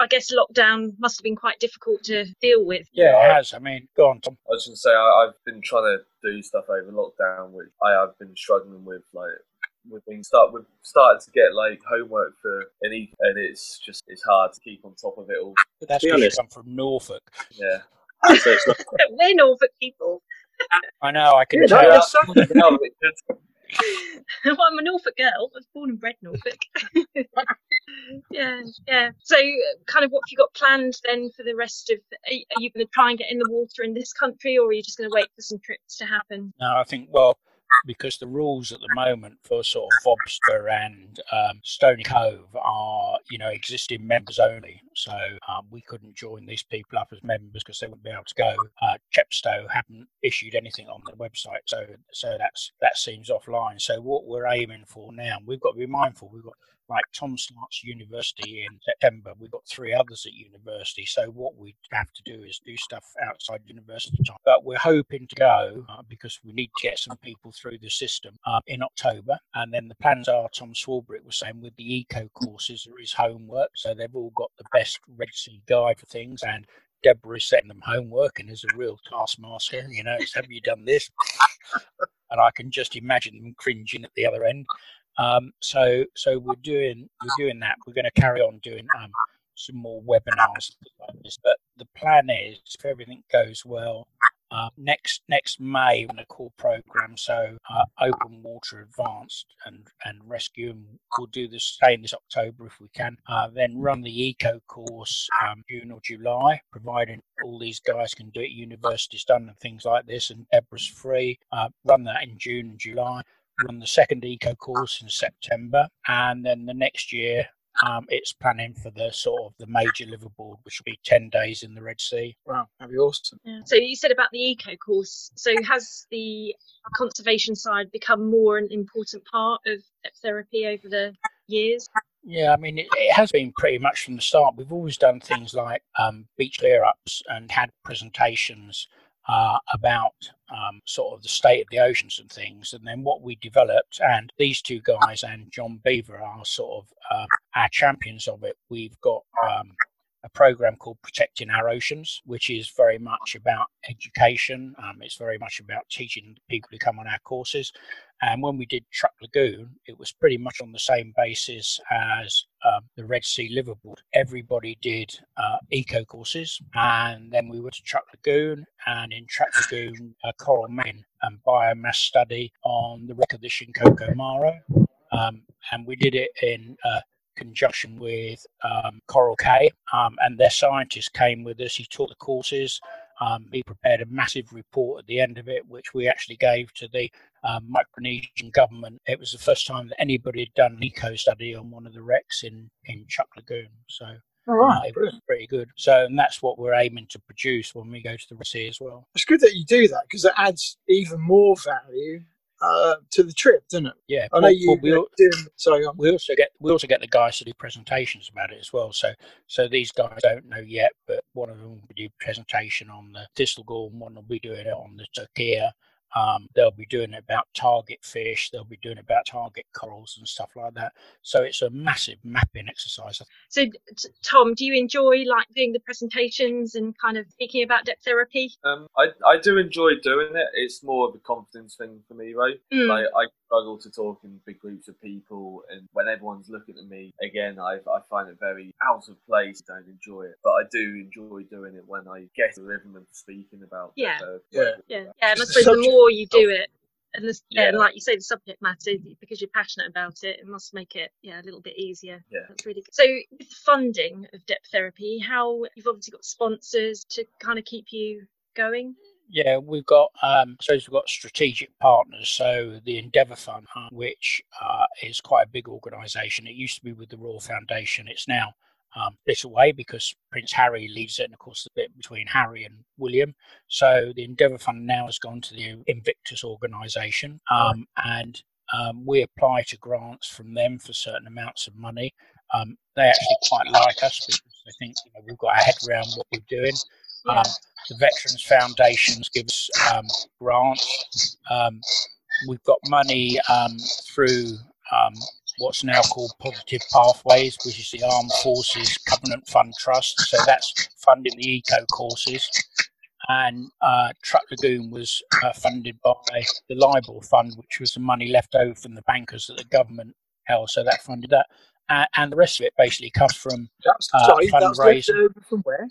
I guess lockdown must have been quite difficult to deal with. Yeah, it has. I mean, go on, Tom. I was going to say I, have been trying to do stuff over lockdown, which I have been struggling with, like we've been start we've started to get like homework for an e, and it's just it's hard to keep on top of it all. But that's because you honest- come from Norfolk. Yeah. So it's not, [LAUGHS] We're Norfolk people. I know. I can Yeah, tell. that's- No, [LAUGHS] it's- well, I'm a Norfolk girl. I was born and bred Norfolk. [LAUGHS] yeah, yeah. So, uh, kind of, what have you got planned then for the rest of? Are you going to try and get in the water in this country, or are you just going to wait for some trips to happen? No, I think well because the rules at the moment for sort of Vobster and um, Stony Cove are you know existing members only. So um, we couldn't join these people up as members because they wouldn't be able to go. Uh, Chepstow haven't issued anything on their website, so so that's that seems offline. So what we're aiming for now, we've got to be mindful. We've got like Tom starts university in September. We've got three others at university. So what we have to do is do stuff outside university time. But we're hoping to go uh, because we need to get some people through the system uh, in October. And then the plans are, Tom Swarbrick was saying, with the eco courses, there is homework. So they've all got the best Red Sea guide for things. And Deborah is setting them homework and is a real taskmaster. You know, it's, have you done this? and I can just imagine them cringing at the other end. Um, so so we're doing we're doing that. We're going to carry on doing um, some more webinars like this. But the plan is, if everything goes well, uh, next next May on a core program. So uh, open water advanced and and rescue, and we'll do the same this October if we can. Uh, then run the eco course um, June or July, providing all these guys can do it. Universities done and things like this, and Deborah's free. Uh, run that in June and July run the second eco course in September, and then the next year um, it's planning for the sort of the major liveaboard, which will be ten days in the Red Sea. Wow, that'd be awesome. Yeah. So you said about the eco course. So has the conservation side become more an important part of therapy over the years? Yeah, I mean, it, it has been pretty much from the start. We've always done things like um, beach clear ups and had presentations uh, about um, sort of the state of the oceans and things. And then what we developed, and these two guys and John Beaver are sort of uh, our champions of it. We've got um, a program called Protecting Our Oceans, which is very much about education. Um, it's very much about teaching people to come on our courses. And when we did Chuuk Lagoon, it was pretty much on the same basis as um, the Red Sea Liveaboard. Everybody did uh, eco courses, and then we went to Chuuk Lagoon, and in Chuuk Lagoon, a coral main and biomass study on the wreck of the Shinkoku Maru. Um, and we did it in uh, conjunction with um, Coral Cay, um, and their scientist came with us. He taught the courses. Um, he prepared a massive report at the end of it, which we actually gave to the um, Micronesian government. It was the first time that anybody had done an eco study on one of the wrecks in in Chuuk Lagoon. So all right, uh, it was pretty good. So, and that's what we're aiming to produce when we go to the sea as well. It's good that you do that because it adds even more value uh, to the trip, didn't it? Yeah, I know well- you well, we al- doing. Sorry, we also get we also get the guys to do presentations about it as well. So so these guys don't know yet, but one of them will do presentation on the Thistlegorm, one will be doing it on the Turkey. Um, they'll be doing about target fish. They'll be doing about target corals and stuff like that. So it's a massive mapping exercise. So, Tom, do you enjoy like doing the presentations and kind of speaking about Deptherapy? Um, I, I do enjoy doing it. It's more of a confidence thing for me, right? Mm. Like I struggle to talk in big groups of people, and when everyone's looking at me, again, I, I find it very out of place. Don't enjoy it, but I do enjoy doing it when I get the rhythm of speaking about. Yeah. uh, Yeah. Yeah, yeah. And I The suppose the subject more you do it, and this, yeah, Yeah. like you say, the subject matter because you're passionate about it, it must make it yeah a little bit easier. Yeah. that's really good. So, with the funding of Deptherapy, how you've obviously got sponsors to kind of keep you going. Yeah, we've got um, so we've got strategic partners. So the Endeavour Fund, uh, which uh, is quite a big organisation. It used to be with the Royal Foundation. It's now um, split away because Prince Harry leads it, and of course the bit between Harry and William. So the Endeavour Fund now has gone to the Invictus organisation, um, and um, we apply to grants from them for certain amounts of money. Um, they actually quite like us because they think you know, we've got our head around what we're doing. Yeah. Um, the Veterans Foundations give us um, grants. Um, we've got money um, through um, what's now called Positive Pathways, which is the Armed Forces Covenant Fund Trust. So that's funding the eco courses. and uh, Chuuk Lagoon was uh, funded by the LIBOR fund, which was the money left over from the bankers that the government held. So that funded that, uh, and the rest of it basically comes from That's Uh, sorry, that's left fundraising. from where?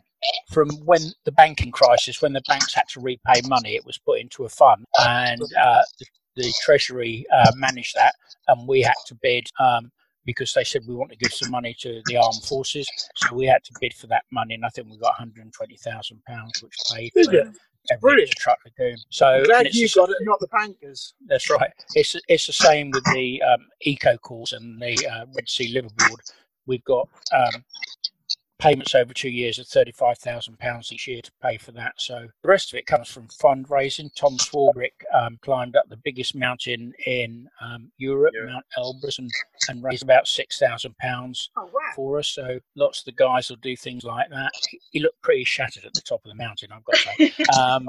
from when the banking crisis, when the banks had to repay money, it was put into a fund, and uh, the, the Treasury uh, managed that, and we had to bid um, because they said we want to give some money to the armed forces, so we had to bid for that money, and I think we got 120,000 pounds, which paid Is for it? to Chuuk Lagoon. So I'm glad you got it, not the bankers. that's right. It's it's the same with the um, eco calls and the uh, Red Sea Liveaboard. We've got um, payments over two years of thirty five thousand pounds each year to pay for that. So the rest of it comes from fundraising. Tom Swarbrick um, climbed up the biggest mountain in um, Europe, Europe. Mount Elbrus, and, and raised about six thousand pounds Oh wow! for us. So lots of the guys will do things like that. He, he looked pretty shattered at the top of the mountain, I've got to say. [LAUGHS] Um,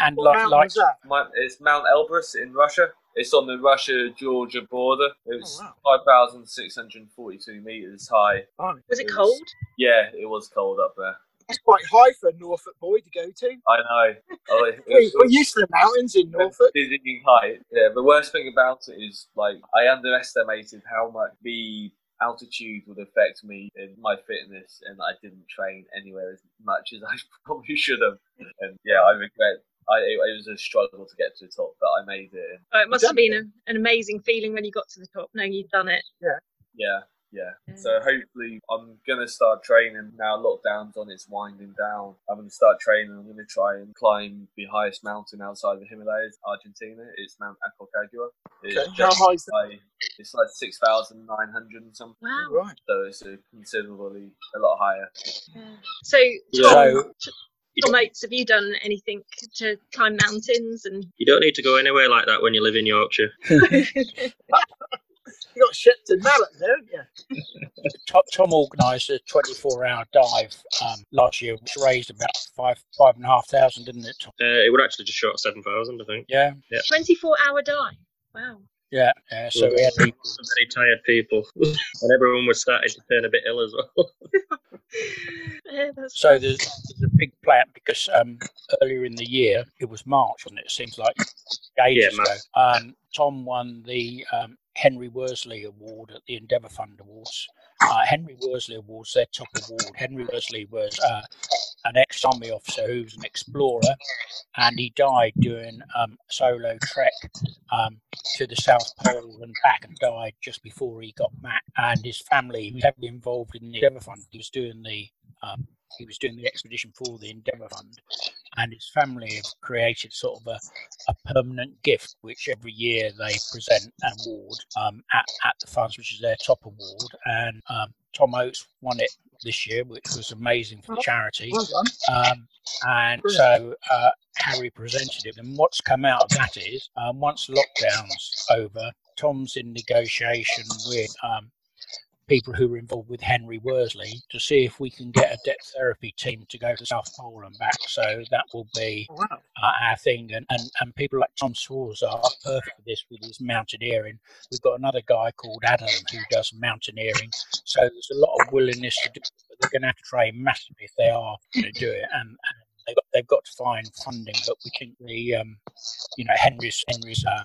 and What like, mountain like was that? It's Mount Elbrus in Russia. It's on the Russia-Georgia border. It's Oh, wow. 5,642 meters high. Blimey. Was it It was- cold? Yeah, it was cold up there. That's quite high for a Norfolk boy to go to. I know. Oh, it- We, [LAUGHS] it we're was- used to the mountains in Norfolk. dizzying height. Yeah, the worst thing about it is like I underestimated how much the altitude would affect me in my fitness, and I didn't train anywhere as much as I [LAUGHS] probably should have. And yeah, I regret. I it, it was a struggle to get to the top, but I made it. Oh, it must have been a, an amazing feeling when you got to the top, knowing you'd done it. Yeah, yeah. Yeah. So hopefully, I'm gonna start training now. Lockdown's on; it's winding down. I'm gonna start training. I'm gonna try and climb the highest mountain outside the Himalayas, Argentina. It's Mount Aconcagua. It's Okay, How high is that? like it's like six thousand nine hundred and something. Wow. Right. So it's a considerably a lot higher. Yeah. So, Yeah. Tom, So- Tom Oates, have you done anything to climb mountains? And You don't need to go anywhere like that when you live in Yorkshire. [LAUGHS] You got Shepton Mallet, don't you? [LAUGHS] Tom, Tom organised a 24 hour dive um, last year, which raised about five five and a half thousand, didn't it? Tom? Uh, it would actually just short seven thousand, I think. Yeah, 24 hour dive. Wow. Yeah, yeah. So we had people. [LAUGHS] Some very tired people, [LAUGHS] and everyone was starting to turn a bit ill as well. [LAUGHS] Yeah, So there's, there's a big plan because um, earlier in the year it was March, wasn't it? It seems like ages Yeah, ago. Um, Tom won the um, Henry Worsley Award at the Endeavour Fund Awards. Uh, Henry Worsley Awards, their top award. Henry Worsley was uh, an ex-army officer who was an explorer, and he died doing um, a solo trek um, to the South Pole and back, and died just before he got back. And his family was heavily involved in the Endeavour Fund. He was doing the um, he was doing the expedition for the Endeavour Fund, and his family have created sort of a, a permanent gift, which every year they present an award um, at, at the funds, which is their top award. And um, Tom Oates won it this year, which was amazing for the charity. Well done. Um, and so uh, Harry presented it. And what's come out of that is um, once lockdown's over, Tom's in negotiation with um, people who were involved with Henry Worsley to see if we can get a Deptherapy team to go to South Pole and back. So that will be Wow. uh, our thing. And, and, and people like Tom Swartz are perfect for this with his mountaineering. We've got another guy called Adam who does mountaineering. So there's a lot of willingness to do it, but they're going to have to train massively if they are going to do it. And, and they've, got, they've got to find funding. But we think the, um, you know, Henry's, Henry's uh,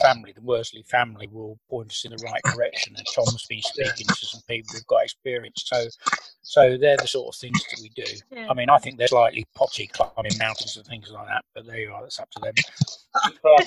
family, the Worsley family, will point us in the right direction. And Tom's been speaking to some people who've got experience. So, so they're the sort of things that we do. Yeah. I mean, I think they're slightly potty climbing mountains and things like that, but there you are. That's up to them. [LAUGHS]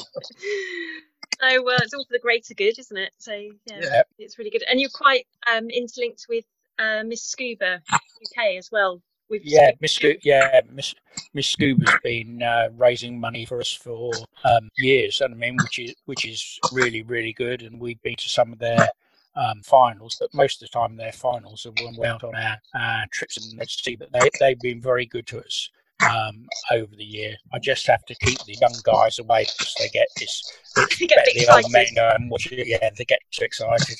So uh, it's all for the greater good, isn't it? So yeah, Yeah. it's really good. And you're quite um, interlinked with uh, Miss Scuba UK as well. With Yeah, Miss Sco- yeah, Miss Miss Scuba's been uh, raising money for us for um, years, and I mean, which is which is really really good. And we've been to some of their um, finals, but most of the time their finals are when we're out on our, our trips and Red Sea. But they they've been very good to us um, over the year. I just have to keep the young guys away because they get this. [LAUGHS] They get a the old men go and watch it. Yeah, they get too excited.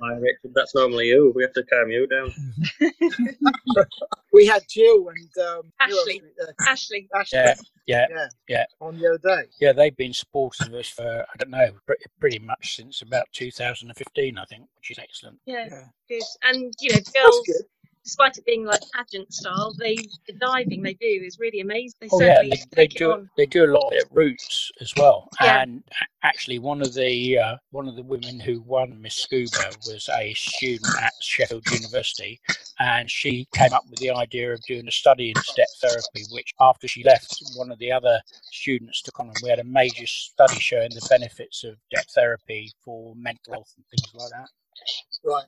Hi, Richard. That's normally you. We have to calm you down. [LAUGHS] We had Jill and um, Ashley. Ashley. Ashley. Yeah, yeah, yeah, yeah. On the other day. Yeah, they've been supportive of us for I don't know, pretty, pretty much since about 2015, I think, which is excellent. Yeah, Yeah. good. And you know, the That's girls good. Despite it being like pageant style, they the diving they do is really amazing. They Oh yeah, they, they do on. they do a lot at roots as well. Yeah. And actually, one of the uh, one of the women who won Miss Scuba was a student at Sheffield University, and she came up with the idea of doing a study in step therapy. Which, after she left, one of the other students took on, and we had a major study showing the benefits of Deptherapy for mental health and things like that. Right.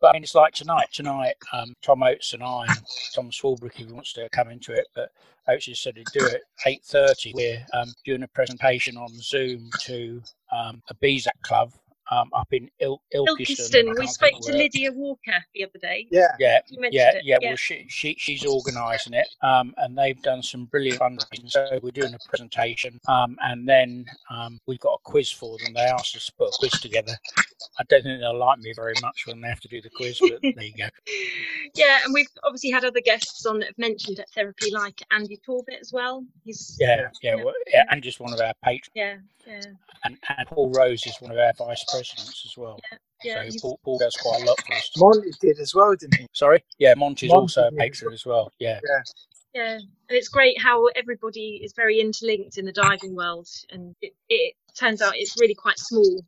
But I mean, it's like tonight. Tonight, um, Tom Oates and I, and Tom Swarbrick, if he wants to come into it, but Oates has said he'd do it at eight thirty. We're um, doing a presentation on Zoom to um, a BSAC club um, up in Il- Ilkeston. Ilkeston. We spoke to. Lydia Walker the other day. Yeah. Yeah, You yeah, it. yeah. Well, she, she she's organising it, um, and they've done some brilliant fundraising. So we're doing a presentation, um, and then um, we've got a quiz for them. They asked us to put a quiz together. I don't think they'll like me very much when they have to do the quiz, but there you go. [LAUGHS] Yeah, and we've obviously had other guests on that have mentioned Deptherapy, like Andy Torbett as well. He's Yeah, yeah, Yeah. well, yeah, and just one of our patrons, yeah, yeah, and, and Paul Rose is one of our vice presidents as well. yeah. Yeah, so Paul, Paul does quite a lot for us. Monty did as well, didn't he? Sorry, yeah, Monty's Monty also a did. patron as well. Yeah, Yeah, and it's great how everybody is very interlinked in the diving world, and it, it turns out it's really quite small.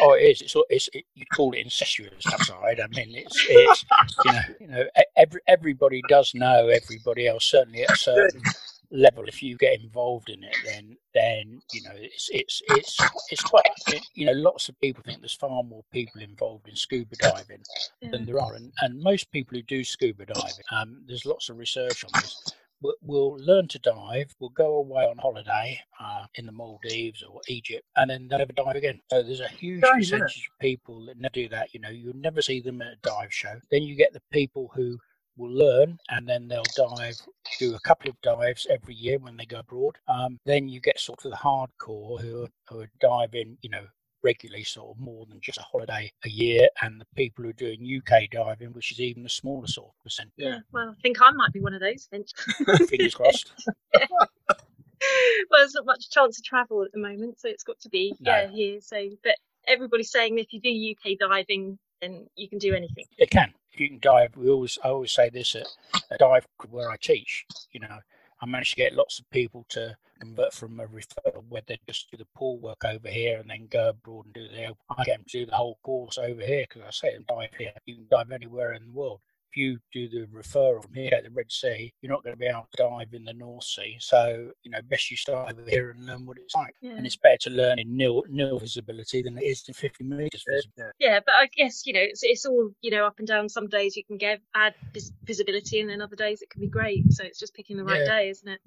oh, it is. It's, it's it, you call it incestuous outside. I mean, it's it's you know you know every everybody does know everybody else. Certainly at a certain level, if you get involved in it, then then you know it's it's it's it's quite it, you know lots of people think there's far more people involved in scuba diving Yeah. than there are, and, and most people who do scuba diving, um, there's lots of research on this. Will, will learn to dive, will go away on holiday uh, in the Maldives or Egypt, and then they'll never dive again. So there's a huge Strange, isn't it? percentage of people that never do that. You know, you'll never see them at a dive show. Then you get the people who will learn and then they'll dive, do a couple of dives every year when they go abroad. Um, then you get sort of the hardcore who are, who are diving, you know, regularly, sort of more than just a holiday a year, and the people who are doing UK diving, which is even a smaller sort of percent. Yeah. Well, I think I might be one of those. [LAUGHS] Fingers crossed. [LAUGHS] well, there's not much chance of travel at the moment, so it's got to be No. yeah here. So, but everybody's saying if you do UK diving, then you can do anything. It can. You can dive, we always I always say this at a dive where I teach. You know, I managed to get lots of people to mm. convert from a referral where they just do the pool work over here and then go abroad and do the. I get them to do the whole course over here because I say dive here. You can dive anywhere in the world. If you do the referral here at the Red Sea, you're not going to be able to dive in the North Sea. So you know, best you start over here and learn what it's like. Yeah. And it's better to learn in nil nil visibility than it is in 50 meters visibility. Yeah, but I guess you know it's it's all you know up and down. Some days you can get add vis- visibility, and then other days it can be great. So it's just picking the right Yeah. day, isn't it?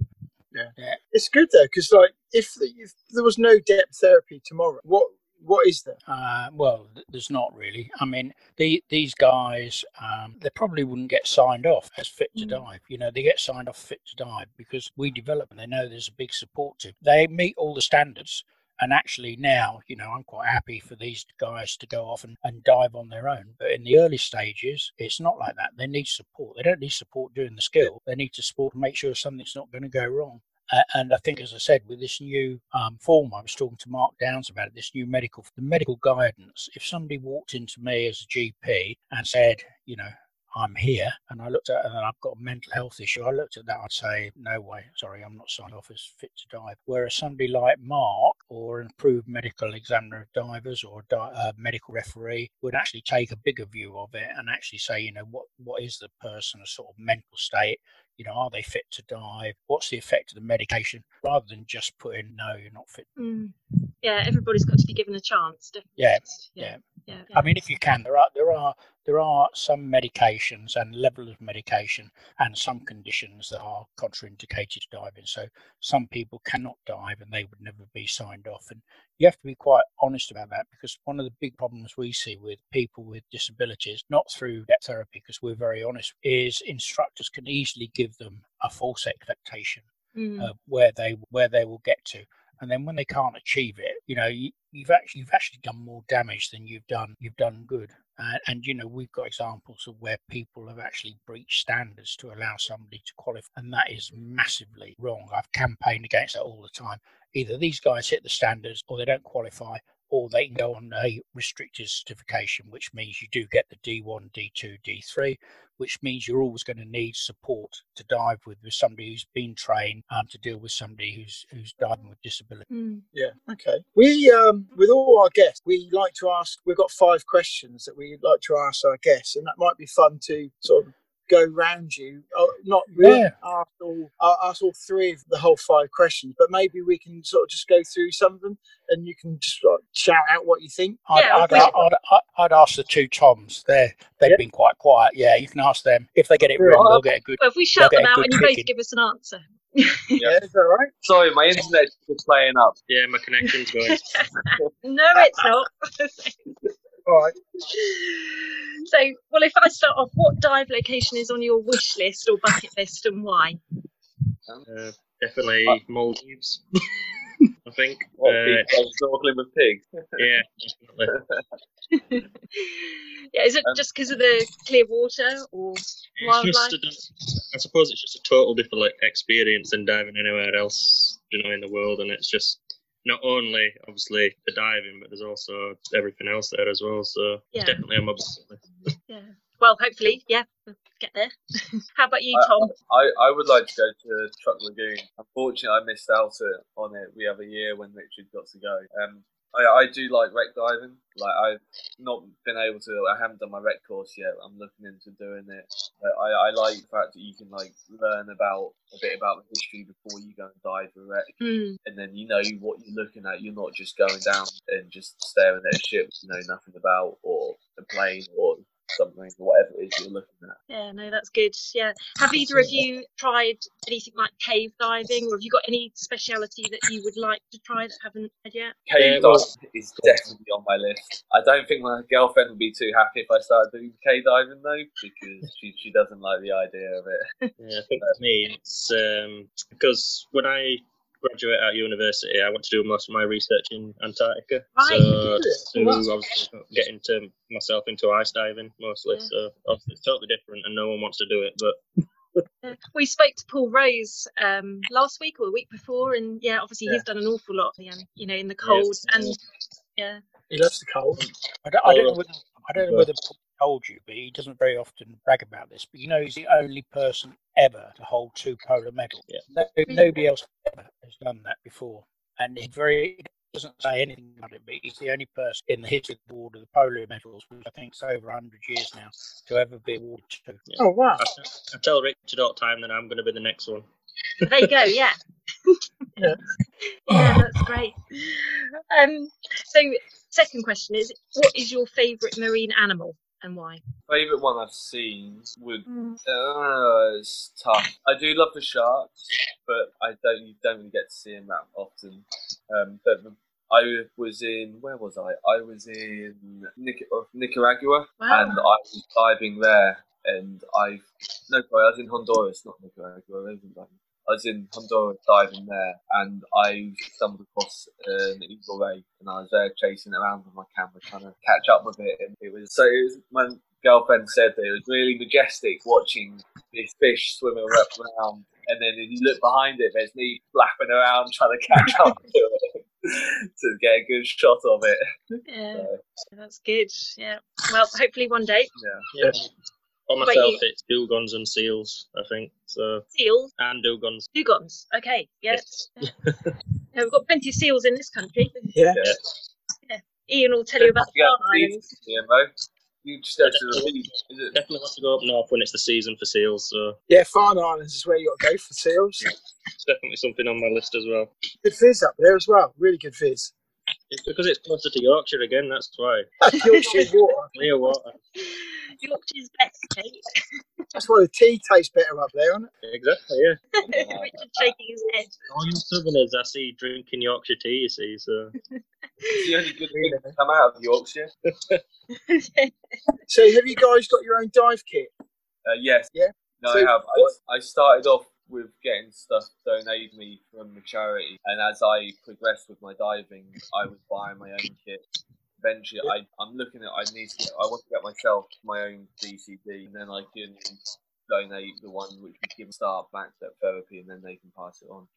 Yeah. It's good though, because like if, the, if there was no depth therapy tomorrow, what what is there? Uh, well, there's not really. I mean, the, these guys, um, they probably wouldn't get signed off as fit to Mm. dive. You know, they get signed off fit to dive because we develop and they know there's a big support to. They meet all the standards. And actually, now, you know, I'm quite happy for these guys to go off and, and dive on their own. But in the early stages, it's not like that. They need support. They don't need support doing the skill, they need to support to make sure something's not going to go wrong. And I think, as I said, with this new um, form, I was talking to Mark Downs about it, this new medical, the medical guidance. If somebody walked into me as a GP and said, you know, I'm here, and I looked at and I've got a mental health issue, I looked at that, I'd say, no way, sorry, I'm not signed off as fit to dive. Whereas somebody like Mark or an approved medical examiner of divers or a di- uh, medical referee would actually take a bigger view of it and actually say, you know, what what is the person's sort of mental state? You know, are they fit to dive? What's the effect of the medication? Rather than just putting, no, you're not fit. Mm. Yeah, everybody's got to be given a chance. Definitely. Yeah, yeah, yeah. I mean, if you can, there are there are there are some medications and level of medication and some conditions that are contraindicated to diving. So some people cannot dive and they would never be signed off. And you have to be quite honest about that because one of the big problems we see with people with disabilities, not through Deptherapy, because we're very honest, is instructors can easily give them a false expectation Mm. uh, where they where they will get to and then when they can't achieve it you know you, you've actually you've actually done more damage than you've done you've done good. Uh, and you know we've got examples of where people have actually breached standards to allow somebody to qualify and that is massively wrong. I've campaigned against that all the time. Either these guys hit the standards or they don't qualify or they can go on a restricted certification, which means you do get the D1, D2, D3, which means you're always going to need support to dive with, with somebody who's been trained um, to deal with somebody who's who's diving with disability. Mm. Yeah. Okay. We um with all our guests, we like to ask. We've got five questions that we like to ask our guests, and that might be fun to sort of go round you. Oh, not really Yeah. ask all uh, ask all three of the whole five questions, but maybe we can sort of just go through some of them, and you can just like, shout out what you think. I'd, Yeah, I'd, we- I'd, I'd, I'd ask the two Toms. They're, they've Yeah. been quite quiet. Yeah, you can ask them. If they get it Yeah. wrong, they'll get a good. Well, if we shout them out good and you both give us an answer. Yeah, is that right? Sorry, my internet's just playing up. Yeah, my connection's going. [LAUGHS] no, it's not. [LAUGHS] [LAUGHS] All right. [SIGHS] so, well, if I start off, what dive location is on your wish list or bucket list and why? Uh, definitely Maldives. I think. [LAUGHS] What, Uh, snorkeling with pigs? [LAUGHS] yeah, definitely. [LAUGHS] yeah, is it Um, just because of the clear water or It's wildlife? just a, I suppose it's just a total different like, experience than diving anywhere else, you know, in the world, and it's just not only obviously the diving, but there's also everything else there as well. So Yeah. it's definitely on my bucket list. Yeah. Well, hopefully, yeah, we'll get there. [LAUGHS] How about you, Tom? I, I would like to go to Chuuk Lagoon. Unfortunately, I missed out on it We have a year when Richard got to go. Um, I, I do like wreck diving. Like I've not been able to. I haven't done my wreck course yet. I'm looking into doing it. But I, I like the fact that you can like learn about a bit about the history before you go and dive a wreck, Hmm. and then you know what you're looking at. You're not just going down and just staring at a ship you know nothing about, or a plane, or something, or whatever it is you're looking at. Yeah, no, that's good. Yeah. Have either of you tried anything like cave diving, or have you got any speciality that you would like to try that haven't had yet? Cave diving is definitely on my list. I don't think my girlfriend would be too happy if I started doing cave diving though, because [LAUGHS] she, she doesn't like the idea of it. Yeah, I think for me, it's um, because when I graduate at university, I want to do most of my research in Antarctica. Right. So to Wow. obviously get into myself into ice diving mostly. Yeah. So obviously it's totally different, and no one wants to do it. But Uh, we spoke to Paul Rose um, last week or the week before, and yeah, obviously he's done an awful lot, you know, in the cold, Yes. and yeah, He loves the cold. I don't, I don't know whether I don't know whether Paul told you, but he doesn't very often brag about this. But you know, he's the only person ever to hold two polar medals. Yeah. No, nobody else ever has done that before, and he very doesn't say anything about it. But he's the only person in the history of the award of the polar medals, which I think is over 100 years now, to ever be awarded two. Oh wow. I, I tell Richard all the time that I'm going to be the next one. there you go, yeah. [LAUGHS] Yeah. [LAUGHS] yeah, that's great. Um, so, second question is, what is your favourite marine animal and why? Favorite one I've seen would uh, it's tough. I do love the sharks, but I don't you don't really get to see them that often. Um, but I was in where was I? I was in uh, Nicaragua, Wow. and I was diving there, and I no sorry, I was in Honduras, not Nicaragua. I wasn't diving. I was in Honduras diving there, and I stumbled across uh, an eagle ray, and I was there chasing it around with my camera, trying to catch up with it. And it was so. It was, my girlfriend said that it was really majestic watching this fish swimming around, and then if you look behind it, there's me flapping around trying to catch up [LAUGHS] to it [LAUGHS] to get a good shot of it. Yeah, So, that's good. Yeah. Well, hopefully one day. yeah. Yeah. For myself, you- it's dugongs and seals, I think. So Seals, and dugongs. dugongs. Okay. Yes. yeah, [LAUGHS] we've got plenty of seals in this country. Yeah. Ian will tell you about the Yeah, Farne Islands. Yeah, Mo. You just have to repeat. Is? Definitely want to go up north when it's the season for seals. So Yeah, Farne Islands is where you got to go for seals. it's definitely something on my list as well. Good fizz up there as well. Really good fizz. It's because it's closer to Yorkshire again. That's why. [LAUGHS] Yorkshire water. Clear water. Yorkshire's best, Kate. That's why the tea tastes better up there, isn't it? Exactly. Yeah. [LAUGHS] Richard shaking his head. All you Southerners I see drinking Yorkshire tea. You see, so It's the only good thing to come out of Yorkshire. So, have you guys got your own dive kit? Uh, yes. Yeah. No, So I have. I, I started off with getting stuff donated me from the charity, and as I progressed with my diving, I was buying my own kit. Eventually, I, I'm looking at. I need to. Get, I want to get myself my own DCD, and then I can donate the one which we give start back to therapy, and then they can pass it on.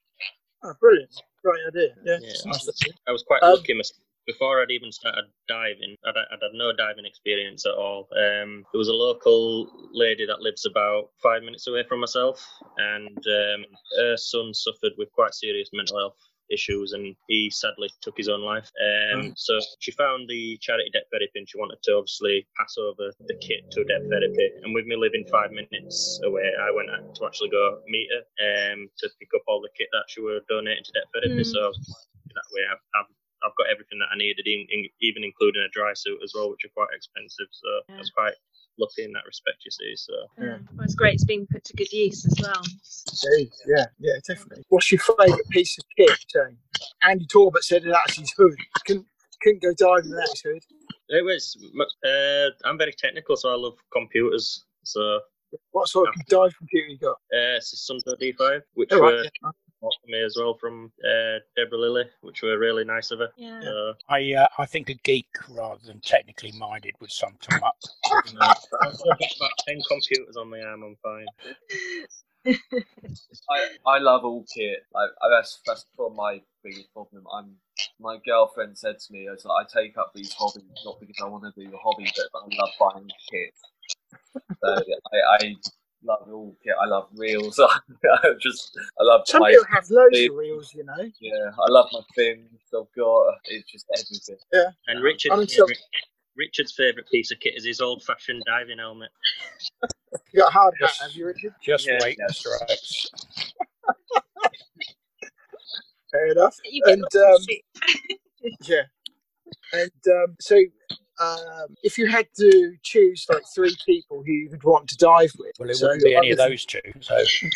Oh, brilliant. Great idea. Yeah. yeah. Nice. I was quite Um, lucky myself before I'd even started diving, I'd, I'd had no diving experience at all. Um, there was a local lady that lives about five minutes away from myself, and um, her son suffered with quite serious mental health issues and he sadly took his own life. Um, So she found the charity Deptherapy and she wanted to obviously pass over the kit to Deptherapy. And with me living five minutes away, I went out to actually go meet her um, to pick up all the kit that she were donating to Deptherapy. Mm. So that way I've, I've I've got everything that I needed, in, in, even including a dry suit as well, which are quite expensive. So I was quite lucky in that respect, you see. So Yeah. Well, it's great it's being put to good use as well. Yeah, yeah, definitely. What's your favourite piece of kit, Jane? Andy Torbett said that's his hood. Couldn't, couldn't go diving without his hood. it was. Uh, I'm very technical, so I love computers. So What sort of dive computer you got? uh, it's a Suunto D5, which Oh, were yeah. Bought for me as well from uh, Deborah Lilly, which were really nice of her. Yeah. So, I uh, I think a geek rather than technically minded would sum them up. I've got about ten computers on my arm. I'm fine. I, I love all kit. Like I- that's that's probably my biggest problem. I'm my girlfriend said to me, "As I take up these hobbies not because I want to do the hobby, but I love buying kit." So I, I love all kit. I love reels. [LAUGHS] I just I love Some my people have loads the- of reels, you know. yeah. I love my fins. I've got it's just everything. Yeah, and Richard's I'm so- favourite, Richard's favourite piece of kit is his old-fashioned diving helmet. You got a hard hat, have you, Richard? Just Yeah, wait, yeah. Mr. Oates. Fair enough. You get And, um. [LAUGHS] Yeah. And um, so, um, if you had to choose like three people who you would want to dive with, Well, it so, wouldn't be any of those two. So [LAUGHS]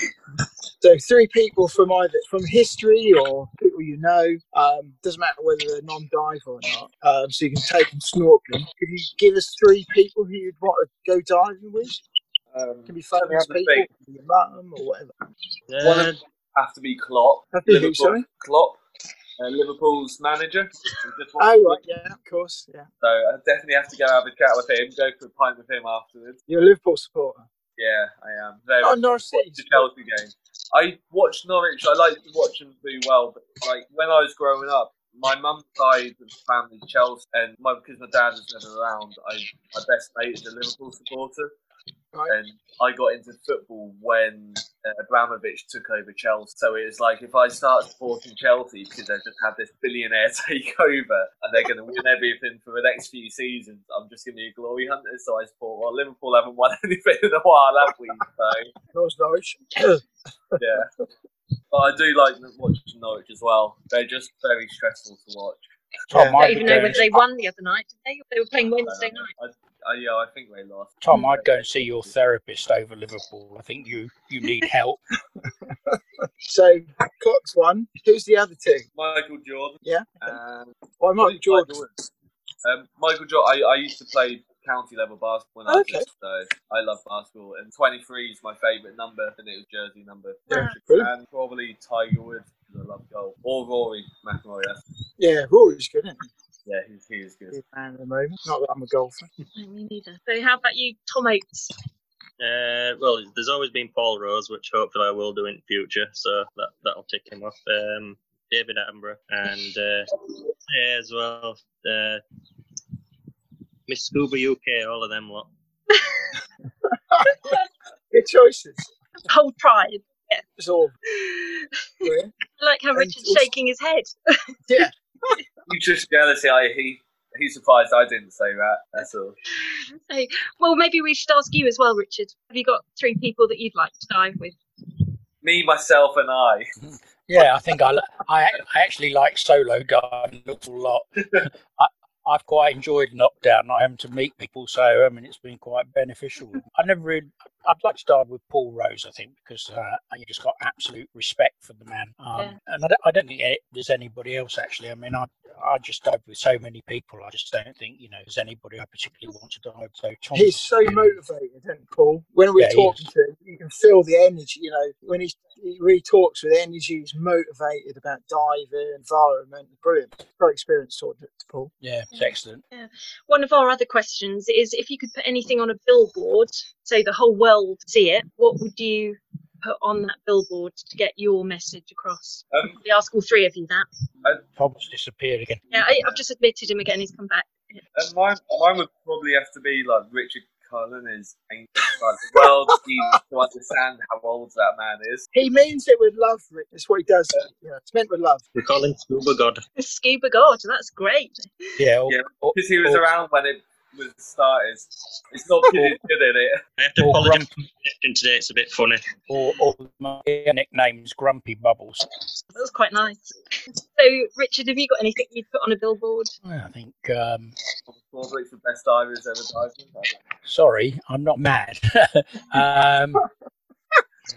So three people from either from history or people you know. Um, doesn't matter whether they're non-dive or not. Um, so you can take them snorkeling. Could you give us three people who you'd want to go diving with? Um, Can be let famous people, think. can be your mum or whatever. One Uh, of have to be Klopp. Have to be who, sorry? Klopp, uh, Liverpool's manager. Oh right, yeah, of course, yeah. So I definitely have to go have a chat with him, go for a pint with him afterwards. You're a Liverpool supporter. Yeah, I am. Very Oh, Norwich watch City. the Chelsea game. I watched Norwich. I like to watch them do well, but like when I was growing up, my mum's side of the family Chelsea, and my because my dad was never around. I my best mate is a Liverpool supporter, Right. and I got into football when uh, Abramovich took over Chelsea. So it's like if I start supporting Chelsea because they just have this billionaire [LAUGHS] take over and they're going to win everything for the next few seasons, I'm just going to be a glory hunter. So I support. Well, Liverpool haven't won [LAUGHS] anything in a while, have we? So Norwich, Norwich. [COUGHS] yeah. But I do like watching Norwich as well. They're just very stressful to watch. Tom, Yeah. I don't even be know whether they won the other night, did they? They were playing Wednesday Uh, night. I, I, yeah, I think they lost. Tom, I'd go and see your therapist over Liverpool. I think you you need help. [LAUGHS] So Cox one. Who's the other two? Michael Jordan. Yeah. And Why Michael Jordan? Um, Michael Jordan. I, I used to play county level basketball when I was Okay. just, so I love basketball. And 23 is my favourite number, and it was jersey number. Yeah. And probably Tiger Woods because I love golf. Or Rory McIlroy. Yeah, Rory's good, isn't he? Yeah, he's, he is good. Good man at the moment. Not that I'm a golfer. [LAUGHS] Me neither. So how about you, Tom Oates? Uh, well, there's always been Paul Rose, which hopefully I will do in future, so that that'll tick him off. Um, David Attenborough and uh, yeah, as well, uh, Miss Scuba UK, all of them lot. [LAUGHS] Good choices. Whole tribe. It's all [LAUGHS] yeah. I like how And Richard's also- shaking his head. yeah. You just jealousy. I he he's surprised I didn't say that. That's all. So, well, maybe we should ask you as well, Richard. Have you got three people that you'd like to dive with? Me, myself, and I. [LAUGHS] Yeah, I think I, I, I actually like solo diving an awful lot. [LAUGHS] I, I've quite enjoyed lockdown, not having to meet people, so I mean it's been quite beneficial. I never really, I'd like to dive with Paul Rose, I think, because uh, you just got absolute respect for the man. Um, Yeah. And I don't, I don't think it- there's anybody else actually. I mean, I I just dive with so many people. I just don't think you know there's anybody I particularly want to dive. So Tom, He's so motivated, isn't Paul? When we're Yeah, talking to him, you can feel the energy. You know, when he he really talks with energy, he's motivated about diving, environment. Brilliant. Great experience talking to to Paul. yeah, it's excellent. One of our other questions is if you could put anything on a billboard so the whole world see it, what would you put on that billboard to get your message across? Um, We ask all three of you that. Tom's disappeared again. Yeah, I, I've just admitted him again. He's come back. And mine, mine would probably have to be like Richard Cullen is ancient. Like the world needs to understand how old that man is. He means it with love. Rick. That's what he does. You know, it's meant with love. We call him Scuba God. Scuba God, that's great. Yeah, or, Yeah, Because he was or- around when it was started. It's not because good at it. I have to Or apologise for the today. It's a bit funny. or, or my nickname's Grumpy Bubbles. That was quite nice. So, Richard, have you got anything you'd put on a billboard? I think. Um, Broadwick's the best divers ever diving. sorry, I'm not mad. [LAUGHS] um,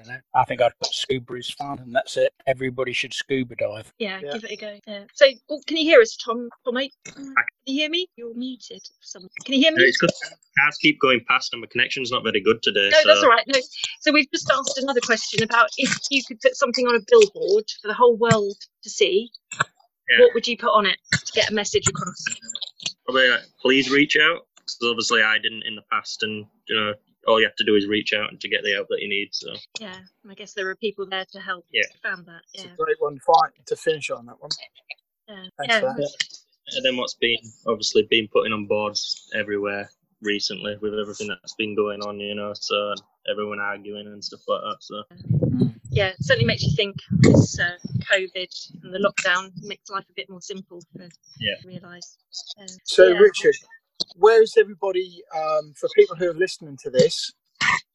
I. I think I'd put scuba is fun, and that's it. Everybody should scuba dive. Yeah, Yeah. give it a go. Yeah. So, oh, can you hear us, Tom? Tom, mate? Can you hear me? You're muted. some- Can you hear me? it's good. Cars keep going past, and my connection's not very good today. No, so that's all right. No. So we've just asked another question about if you could put something on a billboard for the whole world to see. Yeah. What would you put on it to get a message across? probably like, please reach out. Because obviously I didn't in the past, and you know all you have to do is reach out and to get the help that you need. So Yeah, I guess there are people there to help. Yeah. Found that. It's a great one fight to finish on that one. Yeah. Thanks yeah. for that. and then what's been obviously been putting on boards everywhere recently with everything that's been going on, you know. So everyone arguing and stuff like that. So yeah, it certainly makes you think this uh, COVID and the lockdown makes life a bit more simple to Yeah. realise. Uh, So, yeah. Richard, where is everybody? Um, for people who are listening to this,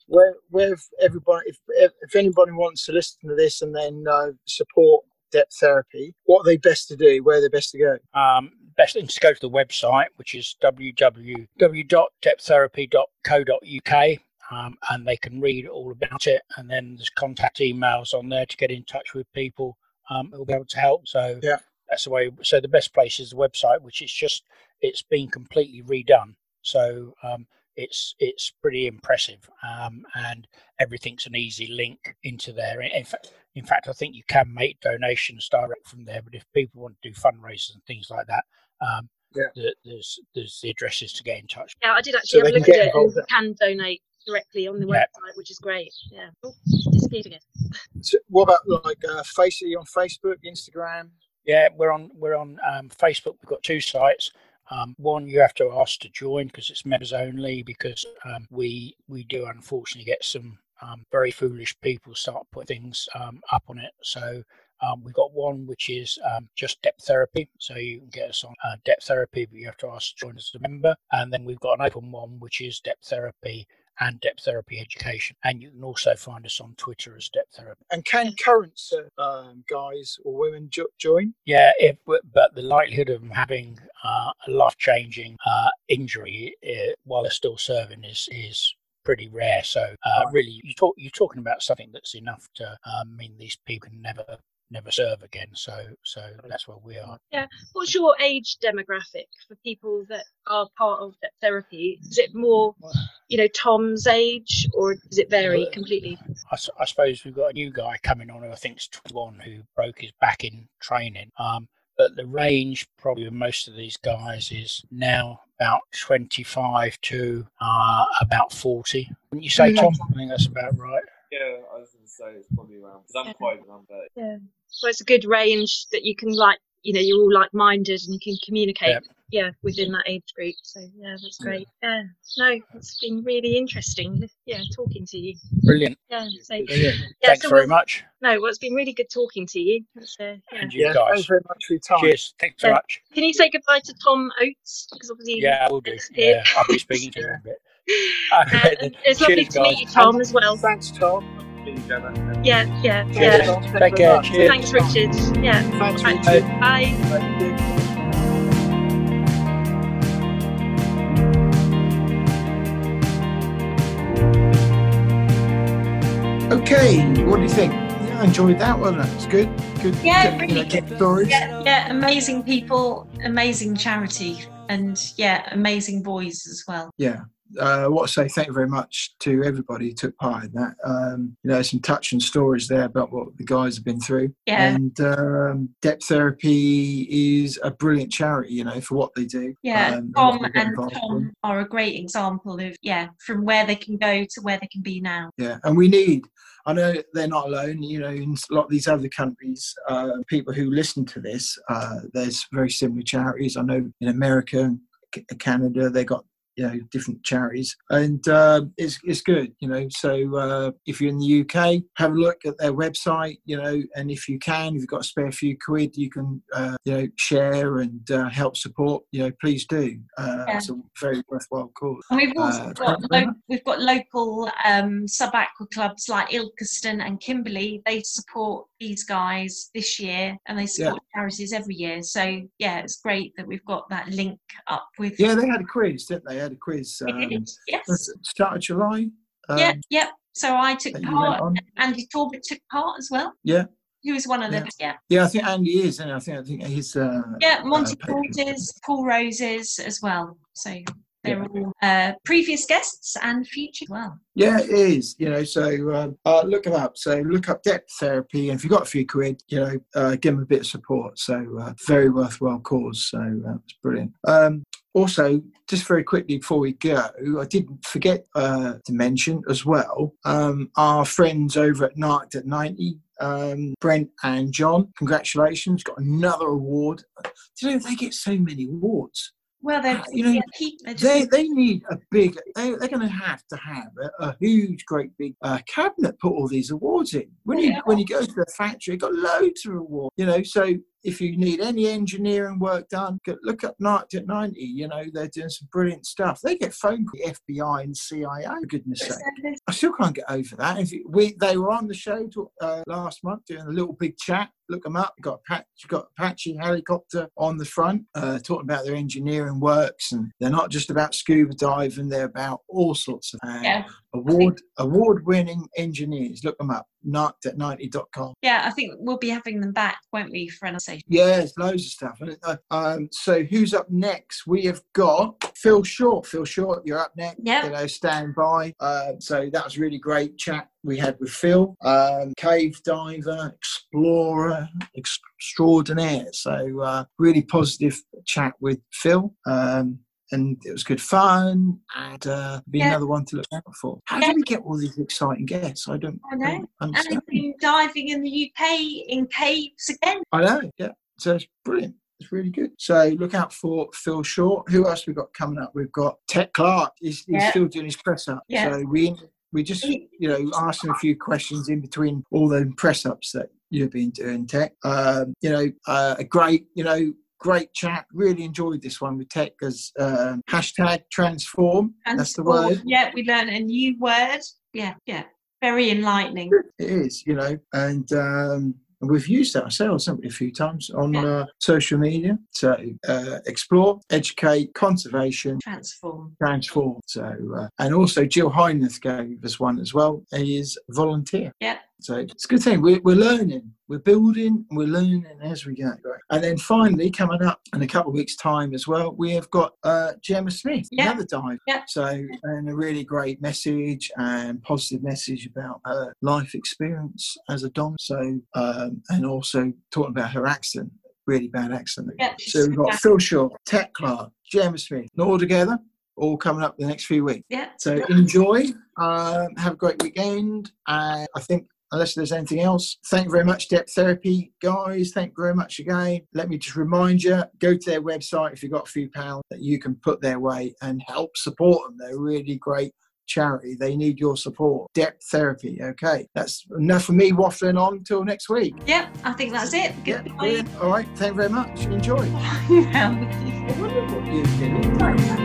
where where if everybody, if if anybody wants to listen to this and then uh, support Deptherapy, what are they best to do? Where are they best to go? Um, best thing to go to the website, which is www.deptherapy.co.uk, um, and they can read all about it. And then there's contact emails on there to get in touch with people um, who'll be able to help. So Yeah. that's the way. So the best place is the website, which is just it's been completely redone. So um, it's it's pretty impressive, um, and everything's an easy link into there. In, in fact, in fact, I think you can make donations direct from there. But if people want to do fundraisers and things like that, um, Yeah. the, there's there's the addresses to get in touch. Yeah, I did actually So have a they look can at it and you can donate directly on the Yeah. website, which is great. Yeah. Oh, it's disappeared again. [LAUGHS] So what about like uh, face? Are you on Facebook, Instagram? Yeah, we're on we're on um, Facebook. We've got two sites. Um, one you have to ask to join because it's members only. Because um, we we do unfortunately get some um, very foolish people start putting things um, up on it. So um, we've got one which is um, just Deptherapy. So you can get us on uh, Deptherapy, but you have to ask to join as a member. And then we've got an open one which is Deptherapy and Deptherapy education. And you can also find us on Twitter as Deptherapy. And can current uh, um, guys or women jo- join? Yeah, if, but the likelihood of them having uh, a life-changing uh, injury uh, while they're still serving is is pretty rare. So uh, really, you talk you're talking about something that's enough to um, mean these people can never never serve again. So so that's where we are. Yeah. What's your age demographic for people that are part of that therapy? Is it more, you know, Tom's age, or does it vary completely? I suppose we've got a new guy coming on who I think's 21 who broke his back in training. Um, but the range probably of most of these guys is now about 25 to uh, about 40. Wouldn't you say, Mhm. Tom? I think that's about right. Yeah, I was going to say it's probably around because I'm quite young, but Yeah. So it's a good range that you can like, you know, you're all like-minded and you can communicate. Yep. Yeah, within that age group. So yeah, that's great. Yeah. No, it's been really interesting. Yeah, talking to you. Brilliant. Yeah. So Brilliant. yeah, Thanks so very much. no, well, it's been really good talking to you. It's, uh, yeah. And you Yeah, thanks guys. very much for your time. Cheers. Thanks so Yeah. much. Can you say goodbye to Tom Oates? Because obviously, Yeah, I will do. Yeah, I'll be speaking to him in a bit. Uh, [LAUGHS] Okay, then. it's lovely Cheers, to meet you, Tom, as well. Thanks, Tom. See you, Gemma. Yeah, yeah, Cheers, yeah. Tom. Thanks Take care. Cheers. Thanks, Richard. Yeah. Thanks, Richard. Bye. Thank you. Okay, what do you think? Yeah, I enjoyed that one. It's good. Good. Yeah, good, really know, good. good stories. Yeah, yeah, amazing people, amazing charity, and yeah, amazing boys as well. Yeah, uh, what to say, thank you very much to everybody who took part in that. Um, you know, some touching stories there about what the guys have been through. Yeah. And um, Deptherapy is a brilliant charity, you know, for what they do. Yeah, Um, Tom what they get and Tom are a great example of yeah, from where they can go to where they can be now. Yeah, and we need. I know they're not alone. You know, in a lot of these other countries, uh, people who listen to this, uh, there's very similar charities. I know in America, C- Canada, they got you know different charities, and uh, it's it's good. You know, so uh, if you're in the UK, have a look at their website. You know, and if you can, if you've got a spare few quid, you can uh, you know share and uh, help support. You know, please do. Uh, Yeah. It's a very worthwhile cause. And we've also Uh, got thank you very lo- we've got local um, sub aqua clubs like Ilkeston and Kimberley. They support these guys this year, and they support charities every year. So yeah, it's great that we've got that link up with. Yeah, they had a quiz, didn't they? They had a quiz. Um, yes. start of July. Um, yeah, yeah. So I took that you went part. Andy Torbett took part as well. Yeah. He was one of them. Yeah. Yeah, I think Andy is, and I think I think he's. Uh, Yeah, Monty uh, Paul Rose's as well. So they're all uh, previous guests and future as well. Yeah, it is. You know, so um, uh, look them up. So look up depth therapy, and if you've got a few quid, you know, uh, give them a bit of support. So uh, very worthwhile cause. So uh, it's brilliant. Um, also, just very quickly before we go, I didn't forget uh, to mention as well um, our friends over at Night at 90, um, Brent and John. Congratulations, got another award. Do you know they get so many awards? Well, they're, you know, yeah, keep, they're just They, they need a big, they, they're going to have to have a, a huge, great big uh, cabinet put all these awards in. When you Yeah. when you go to the factory, you got loads of awards, you know. So if you need any engineering work done, look up Night at 90, you know, they're doing some brilliant stuff. They get phone calls, FBI and CIA, for goodness sake. I still can't get over that. If you, we they were on the show to, uh, last month doing a little big chat. Look them up. Got Pat, got Apache helicopter on the front, uh, talking about their engineering works, and they're not just about scuba diving. They're about all sorts of and Yeah. Award award winning engineers. Look them up. Not at 90.com. Yeah, I think we'll be having them back, won't we, for another station? Yeah, loads of stuff. And, uh, Um, so who's up next? We have got Phil Short. Phil Short, you're up next. Yeah. You know, stand by. Uh, so that was really great chat we had with Phil. Um, cave diver, explorer, extraordinaire. So uh, really positive chat with Phil. Um, and it was good fun, and uh, be Yeah. another one to look out for. How Yeah. do we get all these exciting guests? I don't, I know. And understand. they've been diving in the UK in caves again. I know, yeah. So it's brilliant. It's really good. So look out for Phil Short. Who else we got coming up? We've got Tec Clark. He's, he's Yeah. still doing his press up. Yeah. So we we just you know asked him a few questions in between all the press ups that you've been doing, Tech. Um, you know, uh, a great you know great chat. Really enjoyed this one with Tec because um, hashtag transform. And That's the word. Yeah, we learned a new word. Yeah, yeah. Very enlightening. It is, you know, and um, and we've used that ourselves, haven't we, a few times on Yeah. uh, social media. So uh, explore, educate, conservation, Transform. transform. So uh, and also Jill Heinerth gave us one as well. He is volunteer. Yeah. So it's a good thing. We're, we're learning, we're building, and we're learning as we go. And then finally, coming up in a couple of weeks' time as well, we have got uh, Gemma Smith, Yeah. another dive. Yeah. So, and a really great message and positive message about her life experience as a Dom. So, um, and also talking about her accident, really bad accident. Yeah, So we've got yeah. Phil Short, Tec Clark, Gemma Smith, not all together, all coming up the next few weeks. Yeah. So enjoy, um, have a great weekend, and I think unless there's anything else, thank you very much, Deptherapy guys. Thank you very much again. Let me just remind you, go to their website if you've got a few pounds that you can put their way and help support them. They're a really great charity. They need your support. Deptherapy. Okay, that's enough for me waffling on until next week. Yep. I think that's it. Yeah, Goodbye. brilliant. All right, thank you very much. Enjoy. [LAUGHS] well, I